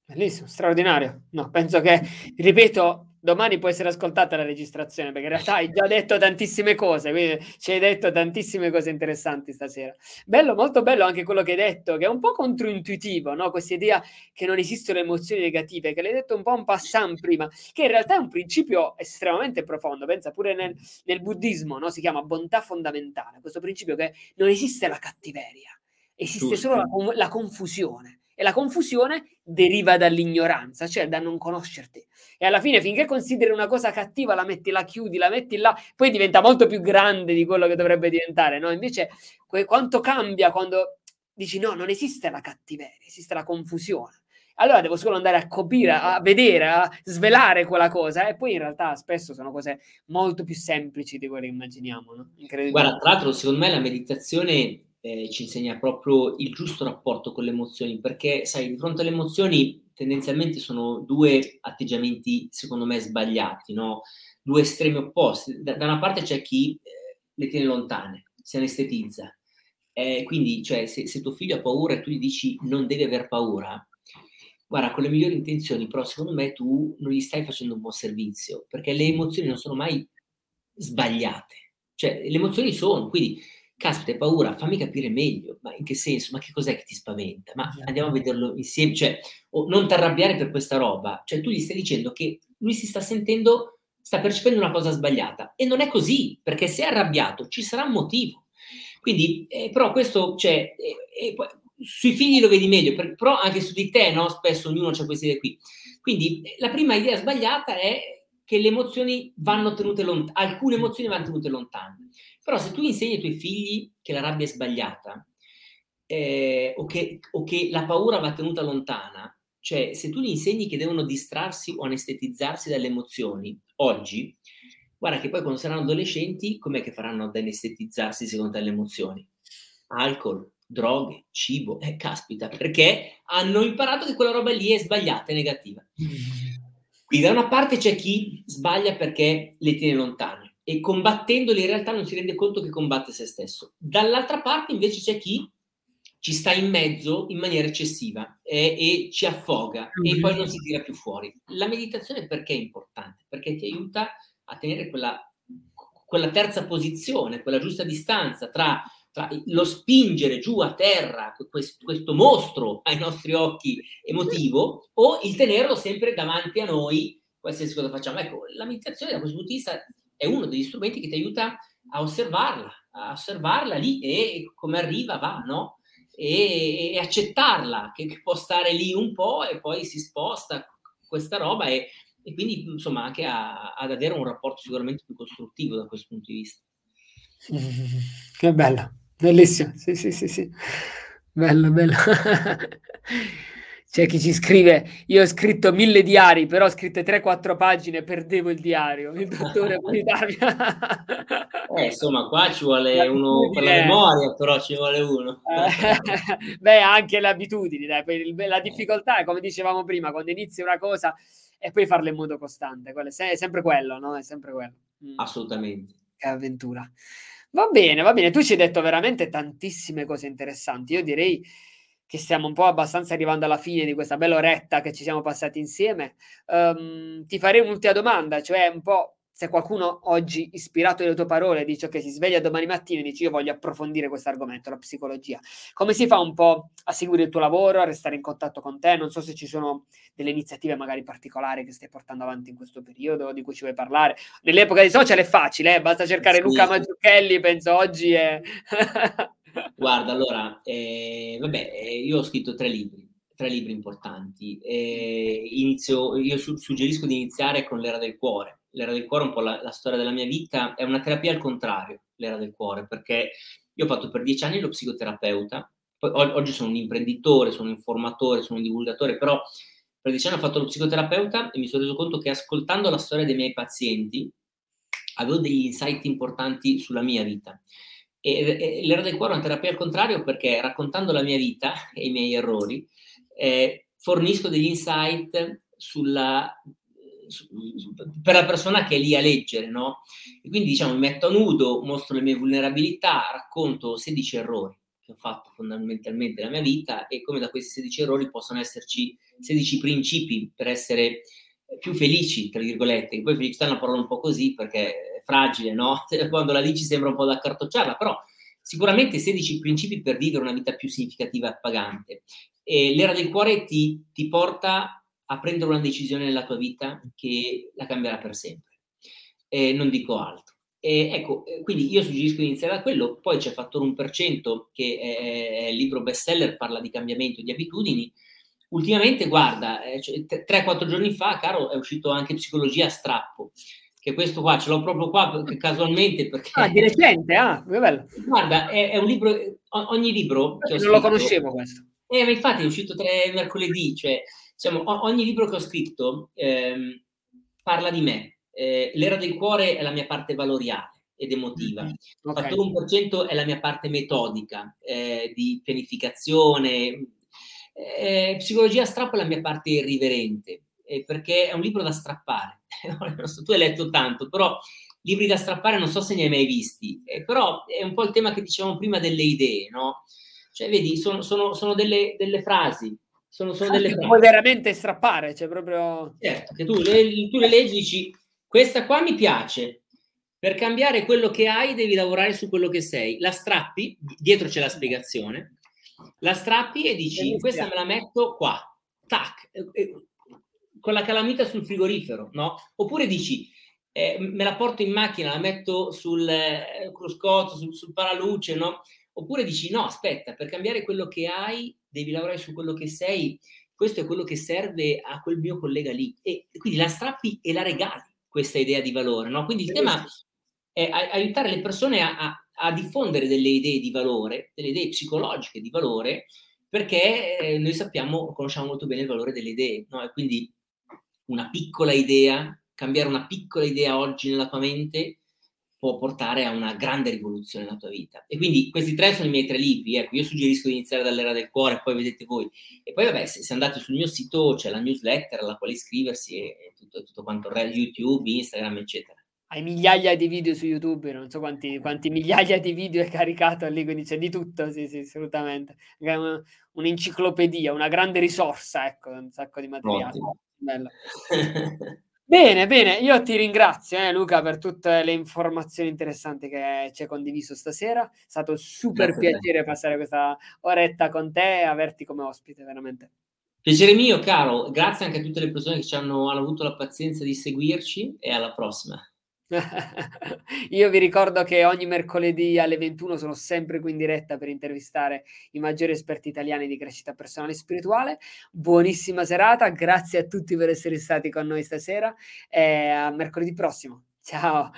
Bellissimo, straordinario. No, penso che, ripeto, domani può essere ascoltata la registrazione perché in realtà hai già detto tantissime cose, quindi ci hai detto tantissime cose interessanti stasera. Bello, molto bello anche quello che hai detto, che è un po' controintuitivo, no? Questa idea che non esistono emozioni negative, che l'hai detto un po' un passant prima, che in realtà è un principio estremamente profondo. Pensa pure nel, nel buddismo, no? Si chiama bontà fondamentale, questo principio che non esiste la cattiveria, esiste Giusto. solo la, la confusione. E la confusione deriva dall'ignoranza, cioè da non conoscerti. E alla fine, finché consideri una cosa cattiva, la metti, la chiudi, la metti là, poi diventa molto più grande di quello che dovrebbe diventare, no? Invece, que- quanto cambia quando dici no, non esiste la cattiveria, esiste la confusione. allora devo solo andare a capire, a vedere, a svelare quella cosa e poi in realtà spesso sono cose molto più semplici di quelle che immaginiamo. No? Guarda, tra l'altro secondo me la meditazione eh, ci insegna proprio il giusto rapporto con le emozioni perché sai, di fronte alle emozioni tendenzialmente sono due atteggiamenti secondo me sbagliati, no? due estremi opposti. Da, da una parte c'è chi eh, le tiene lontane, si anestetizza. Eh, quindi, cioè, se, se tuo figlio ha paura e tu gli dici non devi aver paura, guarda, con le migliori intenzioni, però secondo me tu non gli stai facendo un buon servizio, perché le emozioni non sono mai sbagliate. Cioè, le emozioni sono, quindi, caspita, hai paura, fammi capire meglio, ma in che senso? Ma che cos'è che ti spaventa? Ma andiamo a vederlo insieme, cioè, oh, non ti arrabbiare per questa roba, cioè tu gli stai dicendo che lui si sta sentendo, sta percependo una cosa sbagliata, e non è così, perché se è arrabbiato ci sarà un motivo. Quindi, eh, però questo, cioè, eh, eh, sui figli lo vedi meglio, per, però anche su di te, no? Spesso ognuno ha queste idee qui. Quindi la prima idea sbagliata è che le emozioni vanno tenute lontane, alcune emozioni vanno tenute lontane. Però se tu insegni ai tuoi figli che la rabbia è sbagliata eh, o, che, o che la paura va tenuta lontana, cioè se tu gli insegni che devono distrarsi o anestetizzarsi dalle emozioni oggi, guarda che poi quando saranno adolescenti, com'è che faranno ad anestetizzarsi secondo te le emozioni? Alcol, droghe, cibo, eh, caspita, perché hanno imparato che quella roba lì è sbagliata, è negativa. Quindi da una parte c'è chi sbaglia perché le tiene lontane e combattendole in realtà non si rende conto che combatte se stesso. Dall'altra parte invece c'è chi ci sta in mezzo in maniera eccessiva e, e ci affoga e poi non si tira più fuori. La meditazione perché è importante? Perché ti aiuta a tenere quella, quella terza posizione, quella giusta distanza tra lo spingere giù a terra questo, questo, mostro ai nostri occhi emotivo o il tenerlo sempre davanti a noi, qualsiasi cosa facciamo. Ecco, la meditazione da questo punto di vista è uno degli strumenti che ti aiuta a osservarla, a osservarla lì e come arriva va, no? E, e accettarla, che, che, può stare lì un po' e poi si sposta questa roba e, e quindi insomma anche a, ad avere un rapporto sicuramente più costruttivo da questo punto di vista. Che bello. Bellissimo, sì, sì, sì, sì. Bello, bello. C'è chi ci scrive, io ho scritto mille diari, però ho scritto 3-4 pagine, perdevo il diario, il dottore Politario. eh, insomma, qua ci vuole uno per la memoria, però ci vuole uno. Beh, anche le abitudini, dai, la difficoltà è come dicevamo prima, quando inizi una cosa e poi farla in modo costante, è sempre quello, no? È sempre quello. Mm. Assolutamente. Che avventura. Va bene, va bene. Tu ci hai detto veramente tantissime cose interessanti. Io direi che stiamo un po' abbastanza arrivando alla fine di questa bella oretta che ci siamo passati insieme. Um, ti farei un'ultima domanda, cioè un po' se qualcuno oggi, ispirato dalle tue parole, dice che si sveglia domani mattina e dice io voglio approfondire questo argomento, la psicologia, come si fa un po' a seguire il tuo lavoro, a restare in contatto con te? Non so se ci sono delle iniziative magari particolari che stai portando avanti in questo periodo, di cui ci vuoi parlare. Nell'epoca dei social è facile, eh? basta cercare sì. Luca Maggiucchelli, penso oggi è... Guarda, allora, eh, vabbè, eh, io ho scritto tre libri tre libri importanti. Eh, inizio, io su, suggerisco di iniziare con L'era del cuore, l'era del cuore un po' la, la, storia della mia vita, è una terapia al contrario, l'era del cuore, perché io ho fatto per dieci anni lo psicoterapeuta, poi oggi sono un imprenditore, sono un informatore, sono un divulgatore, però per dieci anni ho fatto lo psicoterapeuta e mi sono reso conto che ascoltando la storia dei miei pazienti avevo degli insight importanti sulla mia vita. E, e l'era del cuore è una terapia al contrario perché raccontando la mia vita e i miei errori, eh, fornisco degli insight sulla per la persona che è lì a leggere, no? E quindi diciamo mi metto a nudo, mostro le mie vulnerabilità, racconto 16 errori che ho fatto fondamentalmente nella mia vita e come da questi 16 errori possono esserci 16 principi per essere più felici, tra virgolette, che poi felicità è una parola un po' così perché è fragile, no? Quando la dici sembra un po' da cartocciarla, però sicuramente 16 principi per vivere una vita più significativa e appagante. E l'era del cuore ti, ti porta a prendere una decisione nella tua vita che la cambierà per sempre. E non dico altro. Ecco, eh, quindi io suggerisco di iniziare da quello, poi c'è Fattore 1% che è, è il libro bestseller, parla di cambiamento di abitudini. Ultimamente, guarda, eh, cioè, 3-4 giorni fa, caro, è uscito anche Psicologia a strappo, che questo qua ce l'ho proprio qua casualmente perché... Ah, di recente, ah, che bello. Guarda, è, è un libro, ogni libro... non scritto, lo conoscevo questo. Eh, ma infatti è uscito tre mercoledì, cioè diciamo, ogni libro che ho scritto ehm, parla di me. Eh, L'era del cuore è la mia parte valoriale ed emotiva. Mm-hmm. Okay. Fattore 1% è la mia parte metodica, eh, di pianificazione. Eh, psicologia strappo è la mia parte irriverente, eh, perché è un libro da strappare. tu hai letto tanto, però libri da strappare non so se ne hai mai visti, eh, però è un po' il tema che dicevamo prima delle idee, no? Cioè, vedi, sono, sono, sono delle, delle, frasi. Sono, sono delle frasi. Puoi veramente strappare, cioè proprio... Certo, che tu le, tu le leggi e dici, questa qua mi piace, per cambiare quello che hai devi lavorare su quello che sei. La strappi, dietro c'è la spiegazione, la strappi e dici, questa me la metto qua, tac, con la calamita sul frigorifero, no? Oppure dici, eh, me la porto in macchina, la metto sul eh, cruscotto, sul, sul paraluce, no? Oppure dici no, aspetta, per cambiare quello che hai devi lavorare su quello che sei, questo è quello che serve a quel mio collega lì. E quindi la strappi e la regali questa idea di valore, no? Quindi il tema è aiutare le persone a, a, a diffondere delle idee di valore, delle idee psicologiche di valore, perché eh, noi sappiamo, conosciamo molto bene il valore delle idee, no? E quindi una piccola idea cambiare una piccola idea oggi nella tua mente può portare a una grande rivoluzione nella tua vita. E quindi questi tre sono i miei tre libri. Ecco, io suggerisco di iniziare dall'era del cuore, poi vedete voi. E poi, vabbè, se, se andate sul mio sito c'è la newsletter alla quale iscriversi e, e tutto, tutto, quanto YouTube, Instagram, eccetera. Hai migliaia di video su YouTube, non so quanti, quanti migliaia di video hai caricato lì, quindi c'è di tutto, sì, sì, assolutamente. un'enciclopedia, una grande risorsa, ecco, un sacco di materiale. Bello. Bene, bene, io ti ringrazio eh, Luca per tutte le informazioni interessanti che ci hai condiviso stasera. È stato un super Grazie piacere passare questa oretta con te e averti come ospite, veramente. Piacere mio, caro. Grazie anche a tutte le persone che ci hanno, hanno avuto la pazienza di seguirci e alla prossima. Io vi ricordo che ogni mercoledì alle 21 sono sempre qui in diretta per intervistare i maggiori esperti italiani di crescita personale e spirituale. Buonissima serata, grazie a tutti per essere stati con noi stasera e a mercoledì prossimo. Ciao.